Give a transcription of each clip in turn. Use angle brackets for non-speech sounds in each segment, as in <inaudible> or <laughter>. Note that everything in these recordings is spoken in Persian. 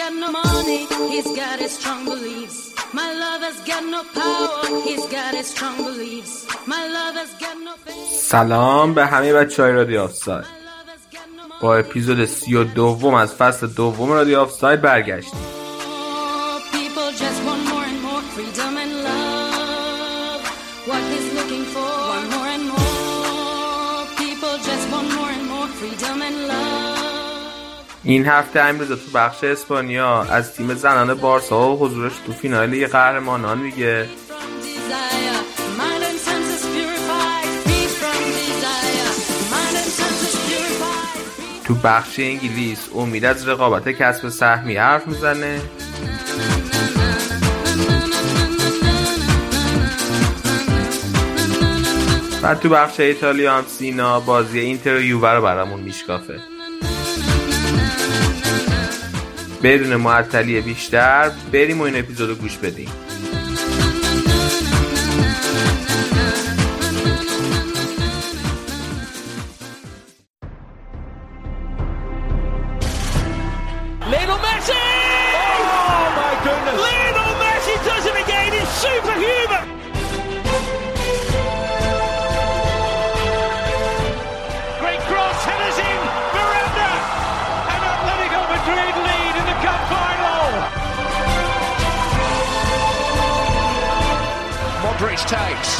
got no money, he's got his strong beliefs. My lover's got no power, he's got his strong beliefs. My lover's got no faith. سلام به همه بچه های رادیو آفساید با اپیزود سی و دوم از فصل دوم رادیو آفساید برگشتیم این هفته امروز تو بخش اسپانیا از تیم زنان بارسا و حضورش تو فینال لیگ قهرمانان میگه. تو بخش انگلیس امید از رقابت کسب سهمی حرف می‌زنه. بعد تو بخش ایتالیا هم سینا بازی اینتر و یووه رو برامون میشکافه. بدون معطلی بیشتر بریم و این اپیزود رو گوش بدیم. Takes.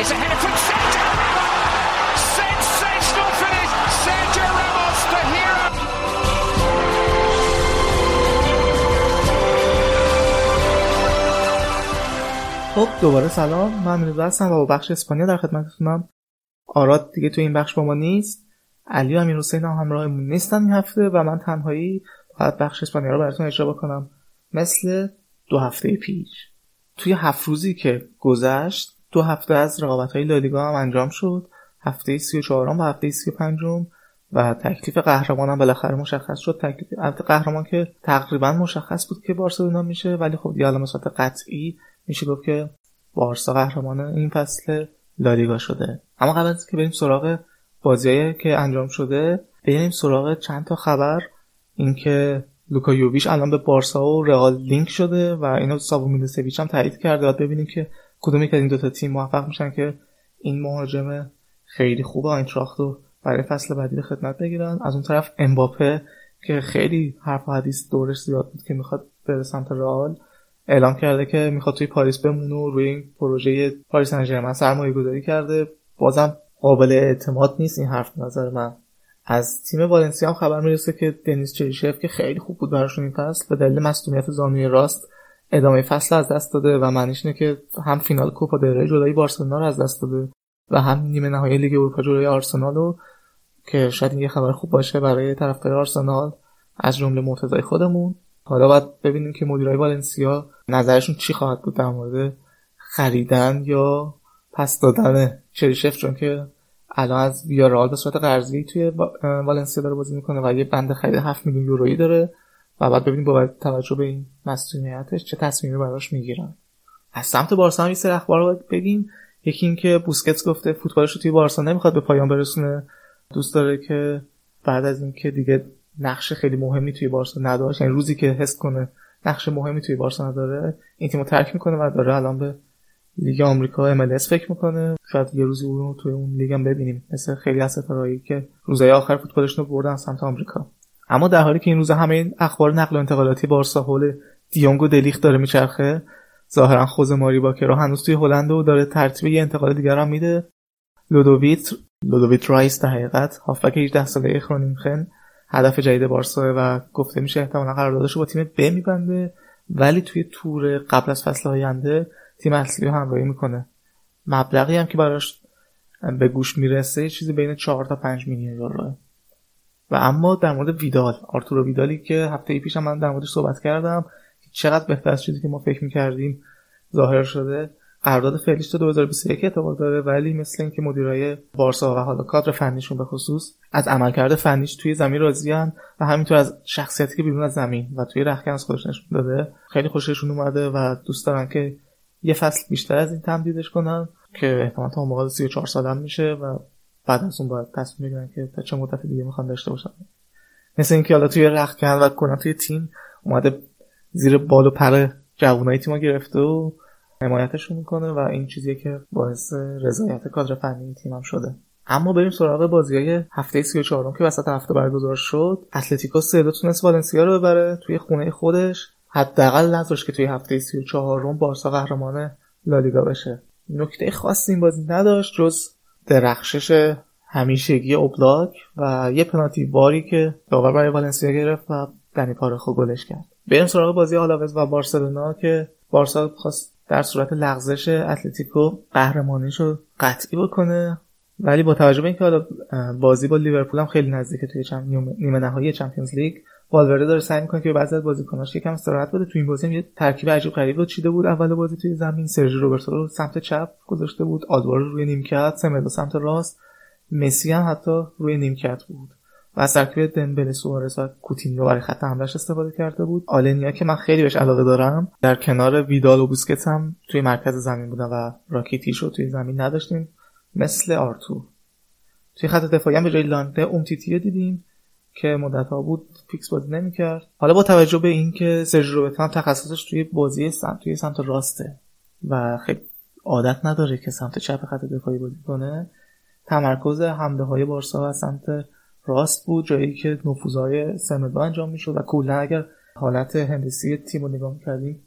It's a header from Sergio Ramos! Sensational finish! Sergio Ramos, the hero! خب دوباره سلام من رضا هستم و با بخش اسپانیا در خدمتتونم آراد دیگه تو این بخش با ما نیست علی و امیر حسین هم همراهمون نیستن این هفته و من تنهایی باید بخش اسپانیا رو براتون اجرا بکنم مثل دو هفته پیش توی هفت روزی که گذشت دو هفته از رقابت های لالیگا هم انجام شد. هفته سی و چهارم و هفته سی و پنجم و تکلیف قهرمان هم بالاخره مشخص شد. تکلیف البته قهرمان که تقریبا مشخص بود که بارسلونا میشه ولی خب دیگه الان قطعی میشه گفت که بارسا قهرمان این فصل لالیگا شده. اما قبل از که بریم سراغ بازیایی که انجام شده بریم سراغ چند تا خبر. اینکه لوکا یوویچ الان به بارسا و رئال لینک شده و اینو ساوو میلوسویچ هم تایید کرده. باید ببینیم که کدومی که از این دوتا تیم موفق میشن که این مهاجم خیلی خوب آینتراخت رو برای فصل بعدی به خدمت بگیرن. از اون طرف امباپه که خیلی حرف و حدیث دورش زیاد بود که می‌خواد بره سمت رئال اعلام کرده که می‌خواد توی پاریس بمونه و روی این پروژه پاریس سن ژرمن سرمایه گذاری کرده. بازم قابل اعتماد نیست این حرف نظر من. از تیم والنسیا هم خبر می‌رسه که دنیس چریشف که خیلی خوب بود براشون این فصل به دلیل مصونیت زانوی راست ادامه فصل از دست داده و معنیش اینه که هم فینال کوپا دل جلوی بارسلونا رو از دست داده و هم نیمه نهایی لیگ اروپا جلوی آرسنال رو که شاید یه خبر خوب باشه برای طرفدار آرسنال از جمله مرتضای خودمون. حالا باید ببینیم که مدیرای والنسیا نظرشون چی خواهد بود در مورد خریدن یا پس دادن چریشف چون که الان از ویارال به صورت قرضی توی وا- والنسیا داره بازی می‌کنه و یه بند خرید 7 میلیون یورویی داره و بعد ببینیم با توجه به این مسئولیتش چه تصمیمی براش می‌گیرن. از سمت بارسا هم یه سری اخبار رو بگیم. یکی این که بوسکتس گفته فوتبالش رو توی بارسا نمی‌خواد به پایان برسونه. دوست داره که بعد از اینکه دیگه نقش خیلی مهمی توی بارسا نداشت یعنی روزی که حس کنه نقش مهمی توی بارسا نداره این تیمو ترک می‌کنه و داره الان به لیگ آمریکا MLS فکر می‌کنه. شاید یه روزی اون توی اون لیگ هم ببینیم. مثل خیلی از ستارهایی که روزهای آخر فوتبالشون رو بردن سمت آمریکا. اما در حالی که این روزا همه این اخبار نقل و انتقالاتی بارسا حول دیونگ و دلیخت داره میچرخه ظاهرا خوزه ماری باکرو هنوز توی هلنده و داره ترتیب یه انتقال دیگر هم میده. لودوویت لودوویت رایس در حقیقت هافبک 18 ساله خرونینخن هدف جدید بارسا و گفته میشه احتمالا قراردادش رو با تیم ب میبنده. ولی توی تور قبل از فصل آینده تیم اصلی رو همراهی می‌کنه. مبلغی هم که براش به گوش می‌رسه چیزی بین 4 تا 5 میلیون یوروه و اما در مورد ویدال آرتورو ویدالی که هفته پیش من در موردش صحبت کردم چقدر بهتر از چیزی که ما فکر می‌کردیم ظاهر شده. قرارداد فعلیش تا 2021 اتفاق داره ولی مثل اینکه مدیرای بارسا و حالا کادر فنیشون به خصوص از عملکرد فنیش توی زمین راضیان و همینطور از شخصیتی که بیرون از زمین و توی رخکن از خودش نشون داده خیلی خوششون اومده و دوست دارن که یه فصل بیشتر از این تمدیدش کنن که احتمالا تا موقع 34 سالم میشه و بعد از اون باید تصمیم بگیرن که تا چه مدت دیگه می‌خوان داشته باشن. مثل اینکه حالا توی رخکن و کلا توی تیم اومده زیر بال و پر جوانای تیمو گرفته و حمایتشون می‌کنه و این چیزیه که باعث رضایت کادر فنی تیمم شده. اما بریم سراغ بازی های هفته 34 که وسط هفته برگزار شد. اتلتیکو سه تونست والنسیا رو ببره توی خونه خودش. حداقل نذاشت که توی هفته 34 بارسا قهرمان لالیگا بشه. نکته خاصی این بازی نداشت جز درخشش همیشگی اوبلاک و یه پنالتی باری که داور برای والنسیا گرفت و دنی پارخو گلش کرد. بریم سراغ بازی آلاوز و بارسلونا که بارسا خواست در صورت لغزش اتلتیکو قهرمانیش رو قطعی بکنه. ولی با توجه به اینکه حالا بازی با لیورپول هم خیلی نزدیکه توی نیمه نهایی Champions League والورده داره سعی می‌کنه که بعضی از بازیکناش رو یکم استراحت بده. تو این بازی یه ترکیب عجیب غریب رو چیده بود. اول بازی توی زمین سرژی روبرتو رو سمت چپ گذاشته بود. آلبا رو روی نیمکت سمدو سمت راست. مسی هم حتی روی نیمکت بود. و از ترکیب دمبله سوارز و کوتینیو برای خط حملهش استفاده کرده بود. آلنیا که من خیلی بهش علاقه دارم. در کنار ویدال و بوسکتس هم توی مرکز زمین بودن و راکیتیش رو توی زمین نداشتیم. مثل آرتو. توی خط دفاعی هم به جای لانته اومتیتی دیدیم. که مدت ها بود فیکس بازی نمی‌کرد. حالا با توجه به اینکه سرژ روبرتو هم تخصصش توی بازی سمت توی سمت راسته و خیلی عادت نداره که سمت چپ خط دفاعی بازی کنه تمرکز حمله های بارسا از سمت راست بود جایی که نفوذهای سمدو انجام می‌شد و کلا اگر حالت هندسی تیم رو نگاه می‌کردیم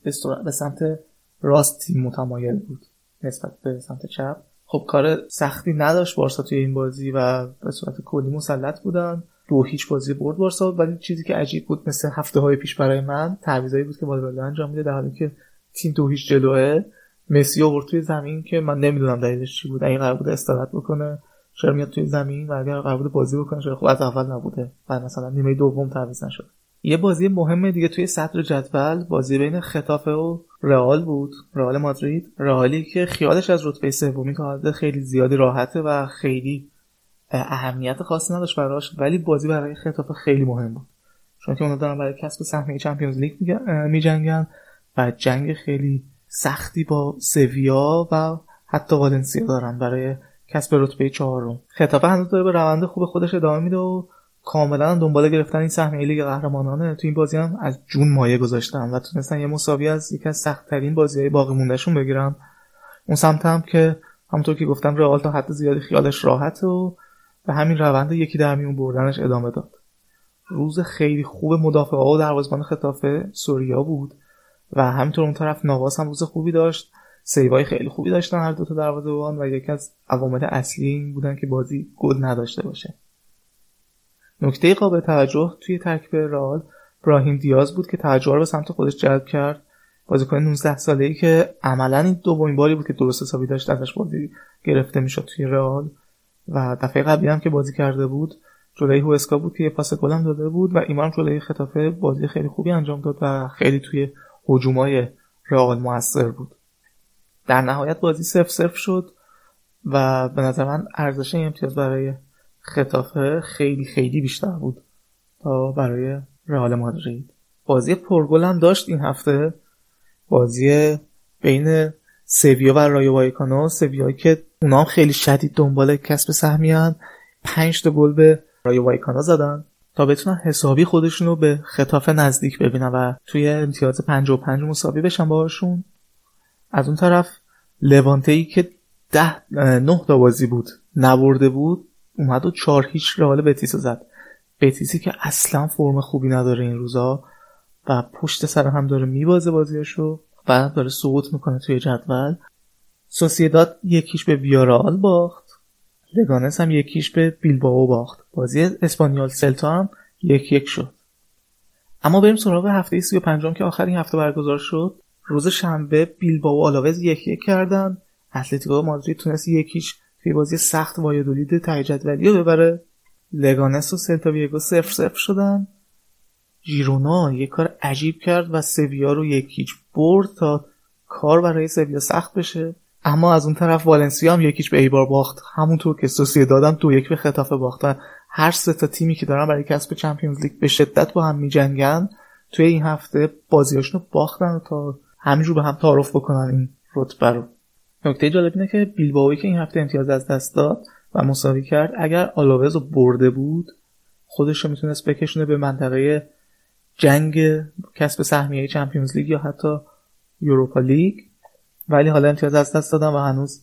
به سمت راست تیم متمایل بود نسبت به سمت چپ. خب کار سختی نداشت بارسا توی این بازی و به صورت کلی مسلط بودن. دو هیچ بازی برد بارسا ولی چیزی که عجیب بود مثل هفته های پیش برای من تعویضایی بود که والورده انجام میده در حالی که تیم دو هیچ جلوه. مسی آورد توی زمین که من نمی‌دونم دلیلش چی بود اگه قرار بود استراحت بکنه چرا میاد توی زمین و اگر قرار بود بازی بکنه چرا خب از اول نبوده و مثلا نیمه دوم تعویض نشد. یه بازی مهم دیگه توی صدر جدول بازی بین خطافه و رئال بود. رئال مادرید رئالی که خیالش از رتبه سومی تا خیلی زیادی راحته و خیلی اهمیت خاصی نداشت براش ولی بازی برای خطافه خیلی مهم بود. چون که اونا دارن برای کسب سهمیه چمپیونز لیگ میجنگن و جنگ خیلی سختی با سویا و حتی والنسیا دارن برای کسب رتبه چهارم. خطافه هنوز داره به روند خوب خودش ادامه میده و کاملا دنبال گرفتن این سهمیه لیگ قهرمانانه. تو این بازی هم از جون مایه گذاشتن و تونستن یه مساوی از یکی از سختترین بازی های باقی موندهشون بگیرن اون سمت هم که همونطور که گفتم رئال تا حد زیادی خیالش راحت و به همین روند یکی در میون بردنش ادامه داد. روز خیلی خوب مدافع ها و دروازه‌بان خطافه سوریا بود و همینطور اون طرف نواس هم روز خوبی داشت. سیوای خیلی خوبی داشتن هر دو تا دروازه‌بان و یکی از عوامل اصلی این بودن که بازی گل نداشته باشه. نکته قابل توجه توی ترکیب رئال براهیم دیاز بود که توجه رو به سمت خودش جلب کرد. بازیکن 19 ساله ای که عملا این دومین باری بود که درست حسابی داشت ازش بازی گرفته می‌شد توی رئال. و دفعه قبلی هم که بازی کرده بود جلوی هوسکا بود که یه پاس گل هم داده بود و ایمان جلوی خطافه بازی خیلی خوبی انجام داد و خیلی توی هجومای رئال موثر بود. در نهایت بازی سف سف شد و به نظر من ارزش امتیاز برای ختافه خیلی خیلی بیشتر بود تا برای رئال مادرید. بازی پرگل هم داشت این هفته. بازی بین سویا و رایو وایکانو سویا که اونا هم خیلی شدید دنبال کسب سهمیان. پنج تا گل به رایو وایکانو زدن تا بتونن حسابی خودشون رو به ختافه نزدیک ببینن و توی امتیاز پنج و پنج مساوی بشن باهاشون. از اون طرف لوانته ای که ده نه تا بازی بود نبرده بود اومد و چهار هیچ رئال بتیس زد. بتیسی که اصلا فرم خوبی نداره این روزا و پشت سر هم داره میبازه بازیاشو و داره سقوط می‌کنه توی جدول. سوسیداد یکیش به ویارال باخت. لگانس هم یکیش به بیلباو باخت. بازی اسپانیال سلتا هم یک یک شد. اما بریم سراغ هفته سی و پنجم که آخرین هفته برگزار شد. روز شنبه بیلباو آلاوز یک یک کردن. اتلتیکو مادرید تونست یکیش توی بازی سخت وایدولید ته جدولی رو ببره. لگانس و سلتا ویگو صفر صفر شدن. ژیرونا یه کار عجیب کرد و سویا رو یکیچ برد تا کار برای سویا سخت بشه. اما از اون طرف والنسیا هم یکیچ به ایبار باخت. همونطور که سوسیه دادم دو یک به خطافه باختن. هر سه تا تیمی که دارن برای کسب چمپیونز لیگ به شدت با هم میجنگن توی این هفته بازیاشون رو باختن تا همینجور به هم تعارف بکنن این رتبه رو. نکته جالب اینه که بیلباوی که این هفته امتیاز از دست داد و مساوی کرد اگر آلاوز رو برده بود خودش رو می‌تونست بکشونه به منطقه جنگ کسب سهمیه چمپیونز لیگ یا حتی یوروپا لیگ. ولی حالا امتیاز از دست دادن و هنوز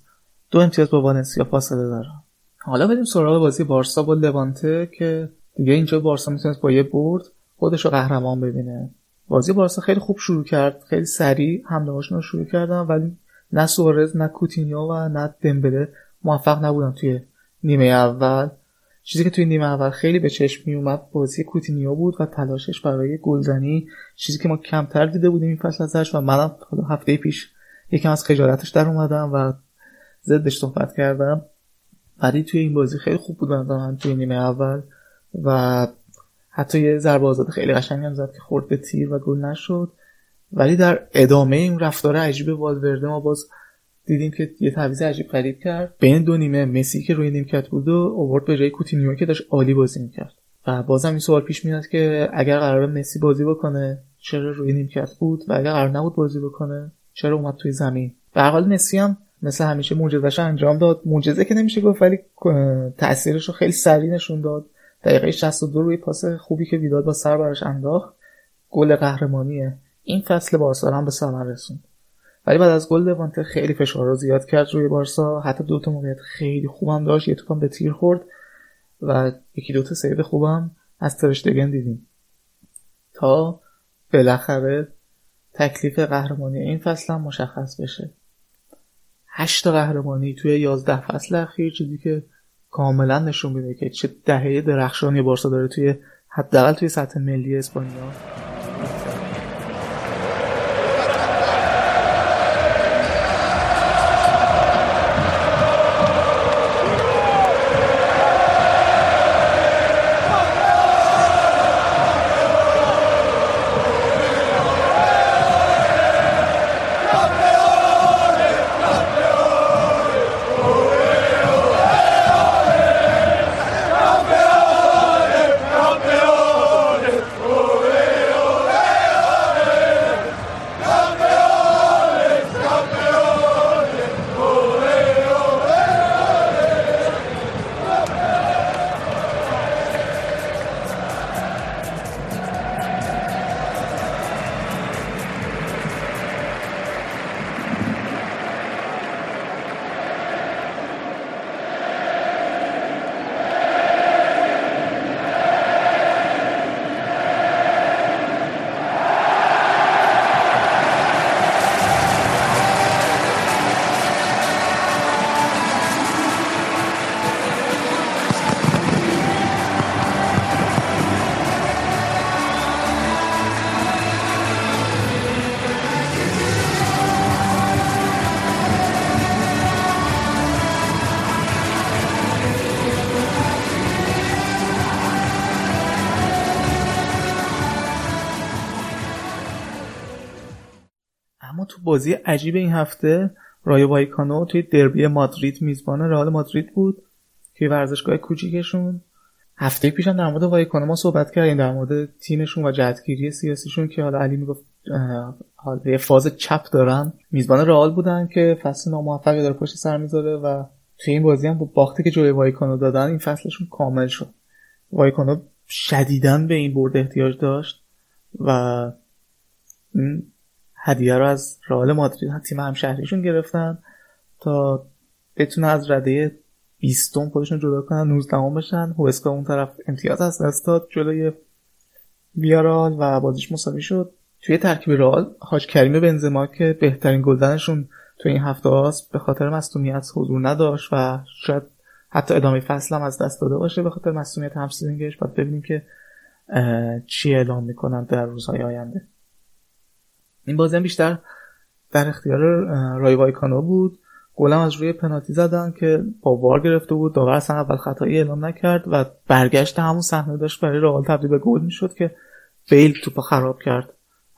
دو امتیاز با والنسیا فاصله دارن حالا بریم سراغ بازی بارسا با لوانته که دیگه اینجا بارسا می‌تونست با یه برد خودش رو قهرمان ببینه. بازی بارسا خیلی خوب شروع کرد خیلی سریع حمله رو شروع کردن ولی نه سوارز نه کوتینیو و نه دمبله موفق نبودن توی نیمه اول. چیزی که توی نیمه اول خیلی به چشم می اومد بازی کوتینیو بود و تلاشش برای گلزنی. چیزی که ما کمتر دیده بودیم این فصل ازش و منم هفته پیش یکم از خجالتش در اومدم و ضدش صحبت کردم. ولی توی این بازی خیلی خوب بود من توی نیمه اول و حتی یه ضربه آزاد خیلی قشنگی هم زد که خورد به تیر و گل نشد. ولی در ادامه این رفتار عجیب والورده ما باز دیدیم که یه تعویض عجیب غریب کرد. بین دو نیمه مسی که روی نیمکت بود و اوورد به جای کوتینیو که داشت عالی بازی می‌کرد. و بازم این سوال پیش میاد که اگر قرار مسی بازی بکنه چرا روی نیمکت بود؟ و اگر قرار نبود بازی بکنه چرا اومد توی زمین؟ به حال مسی هم مثل همیشه معجزه‌اش انجام داد. معجزه که نمیشه گفت ولی تاثیرش رو خیلی سریع نشون داد. دقیقه 62 روی پاس خوبی که ویداد با سر براش انداخت گل قهرمانیه. این فصل بارسا هم به ثمر رسوند. ولی بعد از گل لوانته خیلی فشار رو زیاد کرد روی بارسا. حتی دو تا موقعیت خیلی خوبم داشت. یه توپم به تیر خورد و یکی دو تا سیو خوبم از ترشتگن دیدیم. تا بالاخره تکلیف قهرمانی این فصل هم مشخص بشه. هشت قهرمانی توی یازده فصل اخیر چیزی که کاملا نشون میده که چه دهه درخشانی بارسا داره توی حداقل توی سطح ملی اسپانیا. بازی عجیب این هفته رایو وایکانو توی دربی مادرید میزبان رئال مادرید بود توی ورزشگاه کوچیکشون. هفته پیشم در مورد وایکانو ما صحبت کردیم در مورد تیمشون و جهتگیری سیاسیشون که حالا علی می‌گفت حالا فاز چپ دارن. میزبان رئال بودن که فصل ناموفقی داره پشت سر می‌ذاره و توی این بازی هم با باختی که جلوی وایکانو دادن این فصلشون کامل شد. وایکانو شدیدن به این برد احتیاج داشت و هدیه رو از رئال مادرید تیم همشهریشون گرفتن تا بتونه از رده 20 خودشون جدا کنن 19 بشن. هوسکا اون طرف امتیاز از دست داد جلوی بیارال و بازیش مساوی شد. توی ترکیب رئال حاج کریم بنزما که بهترین گلزنشون توی این هفته هاست به خاطر مصونیت حضور نداشت و شاید حتی ادامه فصل هم از دست داده باشه به خاطر مصونیت همسترینگش باید ببینیم که چی اعلام می‌کنن در روزهای آینده. این بازی هم بیشتر در اختیار رای وایکانو بود. گلم از روی پنالتی زدن که با وار گرفته بود. داور اصلا اول خطایی اعلام نکرد و برگشت همون صحنه داشت برای رئال تبدیل به گل می‌شد که بیل توپ خراب کرد.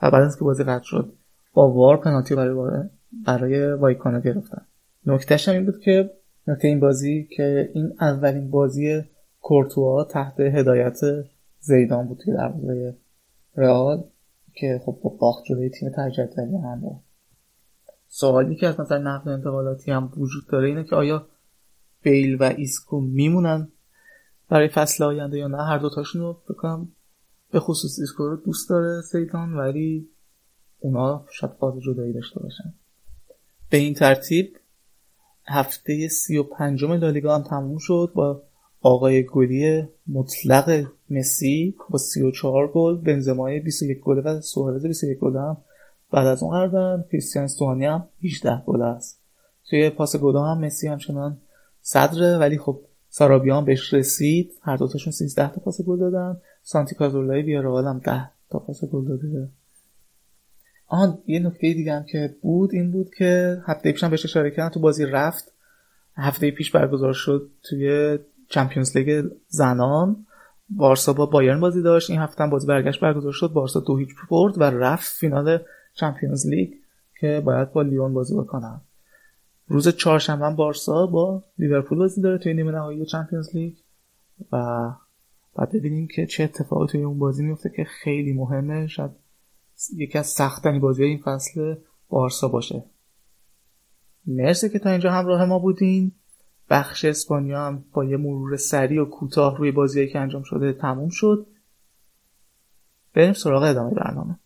و بعد از که بازی قطع شد با وار پنالتی برای برای وایکانا گرفتن. نکتهش هم این بود که نکته این بازی که این اولین بازی کورتوا تحت هدایت زیدان بود توی دروازه رئال. که خب با باخت جلوی تیم ته جدولی هم سوالی که از نظر نقل انتقالاتی هم وجود داره اینه که آیا بیل و ایسکو میمونن برای فصل آینده یا نه؟ هر دوتاشون رو بکنم به خصوص ایسکو رو دوست داره زیدان ولی اونا شاید فاز جدایی داشته باشن. به این ترتیب هفته سی و پنجم لالیگا هم تموم شد. با آقای گلی مطلق مسی با 34 گل بنزمای 21 گل و سوارز 21 گل هم بعد از اون قرار دارن. کریستیان استوانی هم 18 گل است. توی پاس گل هم مسی همچنان صدره ولی خب سارابیان بهش رسید. هر دوتاشون 13 تا پاس گل دادن. سانتی کازورلای بیارال هم 10 تا پاس گل داده. آن یه نکته دیگه هم که بود این بود که هفته پیشم بهش اشاره کردن تو بازی رفت. هفته پیش برگزار شد توی Champions League زنان. بارسا با بایرن بازی داشت. این هفته بازی برگشت برگزار شد. بارسا دو هیچ برد و رفت فینال Champions League که باید با لیون بازی بکنن. روز چهارشنبه بارسا با لیورپول بازی داره توی نیمه نهایی Champions League. و بعد ببینیم که چه اتفاقی توی اون بازی میفته که خیلی مهمه. شاید یکی از سختترین بازی این فصل بارسا باشه. مرسی که تا اینجا همراه ما بودین. بخش اسپانیا هم با یه مرور سریع و کوتاه روی بازی که انجام شده تموم شد. بریم سراغ ادامه برنامه.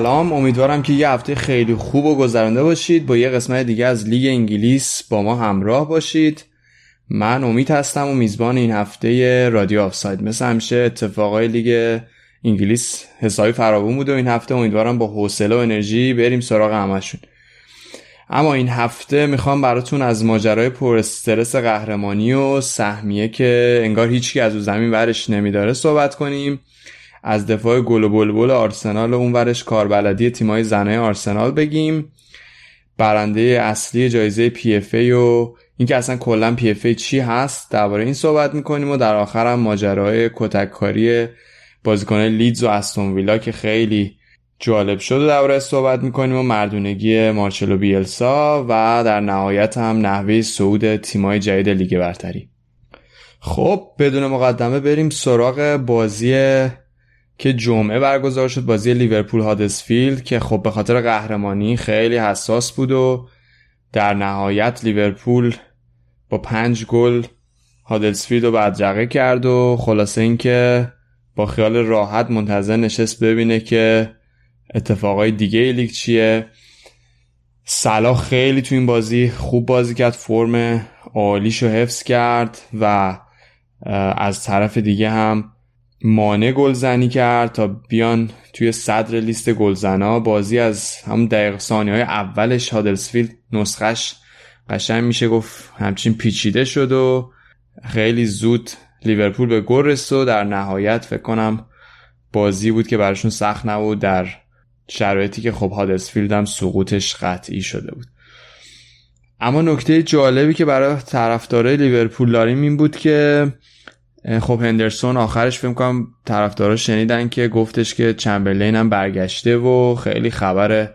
سلام امیدوارم که یه هفته خیلی خوب و گذرانده باشید. با یه قسمت دیگه از لیگ انگلیس با ما همراه باشید. من امید هستم و میزبان این هفته رادیو آفساید. مثل همیشه اتفاقای لیگ انگلیس حسابی فراوون بود و این هفته امیدوارم با حوصله و انرژی بریم سراغ همشون اما این هفته می‌خوام براتون از ماجرای پر استرس قهرمانی و سهمیه که انگار هیچکی از او زمین ورش نمیداره صحبت کنیم. از دفاع گل و بلبل آرسنال و اونورش کاربلدی تیمای زنای آرسنال بگیم. برنده اصلی جایزه PFA و اینکه اصلا کلا PFA چی هست درباره این صحبت می‌کنیم و در آخر هم ماجرای کتککاری بازیکن لیدز و استون ویلا که خیلی جالب شد و درباره صحبت می‌کنیم و مردونگی مارچلو بیلسا و در نهایت هم نحوه صعود تیمای جدید لیگ برتری. خب بدون مقدمه بریم سراغ بازی که جمعه برگزار شد بازی لیورپول هادسفیلد که خب به خاطر قهرمانی خیلی حساس بود و در نهایت لیورپول با پنج گل هادلسفیلد رو بدرقه کرد و خلاصه اینکه با خیال راحت منتظر نشست ببینه که اتفاقای دیگه لیگ چیه. صلاح خیلی تو این بازی خوب بازی کرد فرم عالیشو حفظ کرد و از طرف دیگه هم مانع گلزنی کرد تا بیان توی صدر لیست گلزنا. بازی از هم دقیق ثانیه های اولش هادلسفیلد نسخش قشنگ میشه گفت همچین پیچیده شد و خیلی زود لیورپول به گل رسید و در نهایت فکر کنم بازی بود که براشون سخت نبود در شرایطی که خب هادلسفیلد هم سقوطش قطعی شده بود. اما نکته جالبی که برای طرفدارای لیورپول داریم این بود که خب هندرسون آخرش فکر کنم طرفدارا شنیدن که گفتش که چمبرلین هم برگشته و خیلی خبر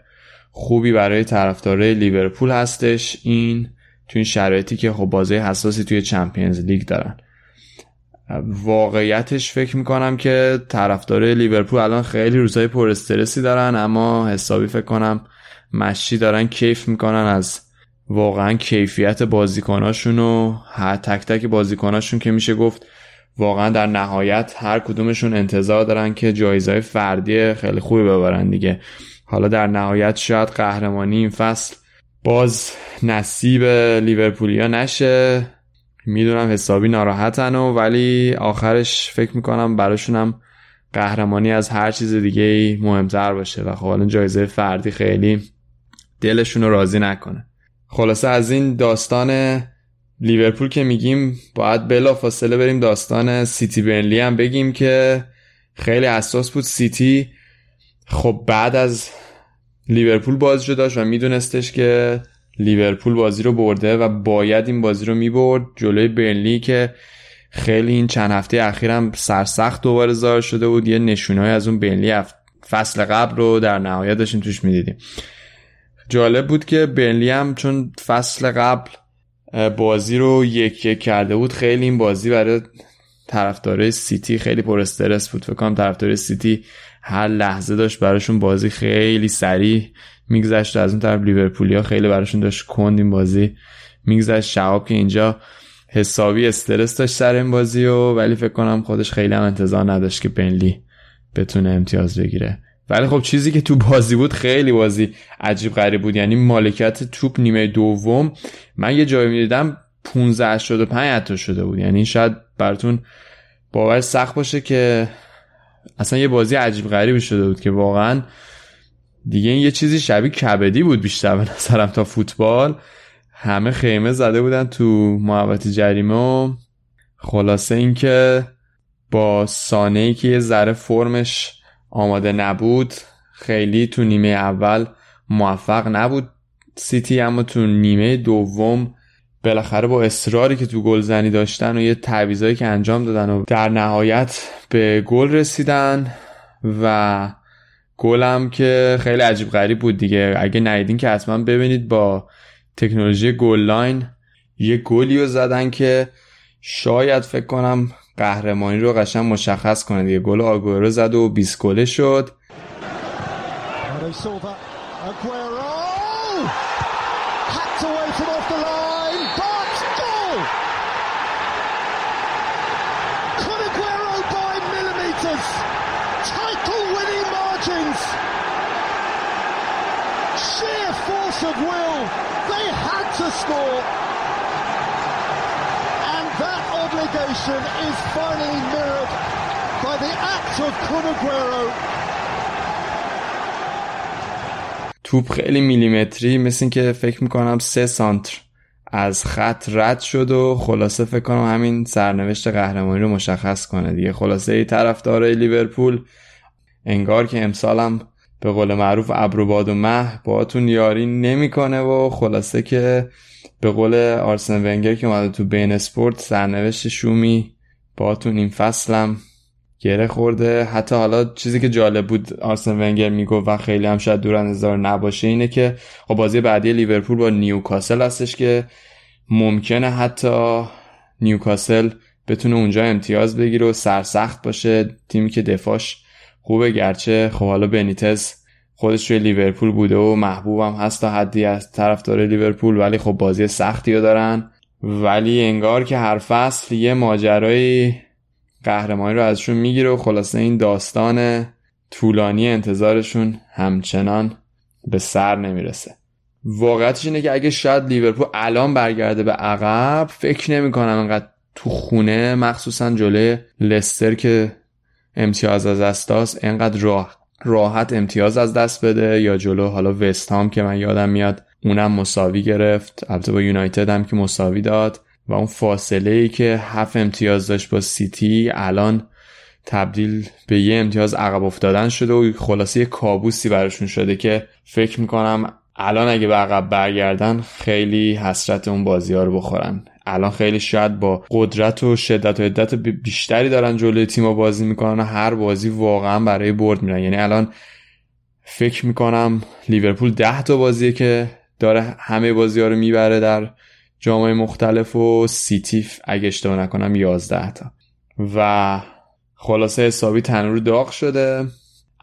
خوبی برای طرفدارای لیورپول هستش. این تو این شرایطی که خب بازی حساسی توی چمپیونز لیگ دارن. واقعیتش فکر می‌کنم که طرفدار لیورپول الان خیلی روزهای پر استرسی دارن اما حسابی فکر کنم مشی دارن کیف می‌کنن از واقعا کیفیت بازیکناشون و هر تک تک بازیکناشون که میشه گفت واقعا در نهایت هر کدومشون انتظار دارن که جایزهای فردی خیلی خوبی ببرن دیگه. حالا در نهایت شاید قهرمانی این فصل باز نصیب لیورپولیا نشه. می‌دونم حسابی ناراحتن و ولی آخرش فکر می‌کنم براشونم قهرمانی از هر چیز دیگه مهمتر باشه و خب جایزه فردی خیلی دلشون رو راضی نکنه. خلاصه از این داستان لیورپول که میگیم باید بلا فاصله بریم داستان سیتی برنلی هم بگیم که خیلی اساس بود سیتی. خب بعد از لیورپول بازی رو داشت و میدونستش که لیورپول بازی رو برده و باید این بازی رو می‌برد جلوی برنلی که خیلی این چند هفته اخیرم سرسخت دوباره ظاهر شده بود. یه نشونهای از اون برنلی فصل قبل رو در نهایت داشتیم توش می‌دیدیم. جالب بود که برنلی هم چون فصل قبل بازی رو یک یک کرده بود. خیلی این بازی برای طرفدارای سیتی خیلی پر استرس بود. فکر کنم طرفدارای سیتی هر لحظه داشت براشون بازی خیلی سریع میگذشت از اون طرف لیورپولیا خیلی براشون داشت کند این بازی میگذشت. شعب که اینجا حسابی استرس داشت سر این بازی و ولی فکر کنم خودش خیلی هم انتظار نداشت که بنلی بتونه امتیاز بگیره. ولی خب چیزی که تو بازی بود خیلی بازی عجیب غریب بود. یعنی مالکیت توپ نیمه دوم من یه جایی می‌دیدم 15 85 حتی شده بود. یعنی شاید براتون باور سخت باشه که اصلا یه بازی عجیب غریبی شده بود که واقعا دیگه این یه چیزی شبیه کبدی بود بیشتر به نظرم تا فوتبال. همه خیمه زده بودن تو محوطه جریمه و خلاصه اینکه با سانه ای که یه ذره فرمش آماده نبود خیلی تو نیمه اول موفق نبود سیتی اما تو نیمه دوم بالاخره با اصراری که تو گلزنی داشتن و یه تعویضایی که انجام دادن و در نهایت به گل رسیدن و گلم که خیلی عجیب غریب بود دیگه. اگه ندیدین که حتما ببینید با تکنولوژی گل لاین یه گلی رو زدن که شاید فکر کنم قهرمانی رو قشنگ مشخص کنه دیگه. گل آگورو زد و 20 گله شد. Score. Obligation is finally mirrored by the act of Kun توپ خیلی میلیمتری مثل که فکر می‌کنم سه سانتر از خط رد شد و خلاصه فکر کنم همین سرنوشت قهرمانی رو مشخص کنه دیگه. خلاصه ای طرفدارای لیورپول انگار که امسالم به قول معروف ابروباد و مه باهاتون یاری نمی‌کنه و خلاصه که به قول آرسن ونگر که اومده تو بین اسپورت سرنوشت شومی باهاتون این فصلم گره خورده. حتی حالا چیزی که جالب بود آرسن ونگر می‌گفت و خیلی هم شاید دور نظر نباشه اینه که خب بازی بعدی لیورپول با نیوکاسل هستش که ممکنه حتی نیوکاسل بتونه اونجا امتیاز بگیره و سرسخت باشه. تیمی که دفاعش خوبه گرچه خب حالا بنیتز خودش روی لیورپول بوده و محبوبم هست تا حدی از طرفدار لیورپول ولی خب بازی سختی رو دارن. ولی انگار که هر فصل یه ماجرای قهرمانی رو ازشون می‌گیره و خلاصه این داستان طولانی انتظارشون همچنان به سر نمی‌رسه. واقعتش اینه که اگه شاید لیورپول الان برگرده به عقب فکر نمی‌کنم انقدر تو خونه مخصوصا جلوی لستر که امتیاز از دست انقدر راه راحت امتیاز از دست بده یا جلو. حالا وست هام که من یادم میاد اونم مساوی گرفت. البته با یونایتد هم که مساوی داد. و اون فاصله ای که هفت امتیاز داشت با سیتی الان تبدیل به یه امتیاز عقب افتادن شده و خلاصه یه کابوسی براشون شده که فکر می‌کنم الان اگه به عقب برگردن خیلی حسرت اون بازی ها رو بخورن. الان خیلی شاید با قدرت و شدت و عدت بیشتری دارن جلوی تیم بازی می‌کنن و هر بازی واقعا برای برد میرن. یعنی الان فکر می‌کنم لیورپول ده تا بازیه که داره همه بازی ها رو می‌بره در جام‌های مختلف و سیتی اگه اشتباه نکنم 11 تا. و خلاصه حسابی تنور داغ شده.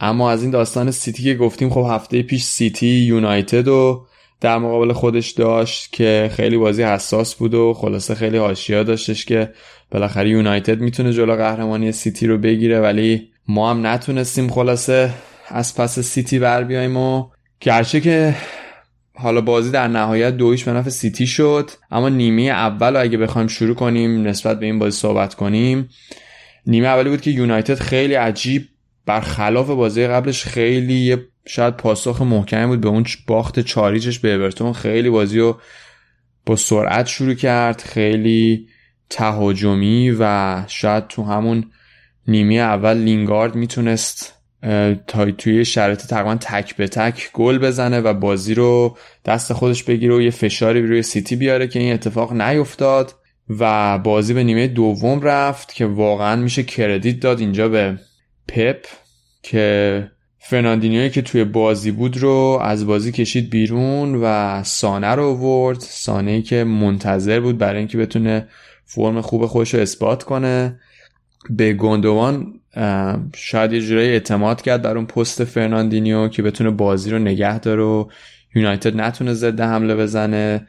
اما از این داستان سیتی که گفتیم خب هفته پیش سیتی یونایتد و در مقابل خودش داشت که خیلی بازی حساس بود و خلاصه خیلی حاشیه داشتش که بالاخره یونایتد می‌تونه جلو قهرمانی سیتی رو بگیره ولی ما هم نتونستیم خلاصه از پس سیتی بر بیایم و گرچه که حالا بازی در نهایت دویش به نفع سیتی شد اما نیمه اول اگه بخوایم شروع کنیم نسبت به این بازی صحبت کنیم نیمه اولی بود که یونایتد خیلی عجیب برخلاف بازی قبلش خیلی شاید پاسخ محکمی بود به اون باخت چاریچش به اورتون. خیلی بازی رو با سرعت شروع کرد خیلی تهاجمی و شاید تو همون نیمه اول لینگارد می‌تونست تا توی شرایط تقریبا تک به تک گل بزنه و بازی رو دست خودش بگیره و یه فشاری روی سیتی بیاره که این اتفاق نیفتاد و بازی به نیمه دوم رفت که واقعا میشه کردیت داد اینجا به پپ که فرناندینیوی که توی بازی بود رو از بازی کشید بیرون و سانه رو ورد. سانه که منتظر بود برای اینکه بتونه فرم خوب خودش رو اثبات کنه. به گوندوغان شاید یه جورایی اعتماد کرد بر اون پست فرناندینیو که بتونه بازی رو نگه داره و یونایتد نتونه ضد حمله بزنه.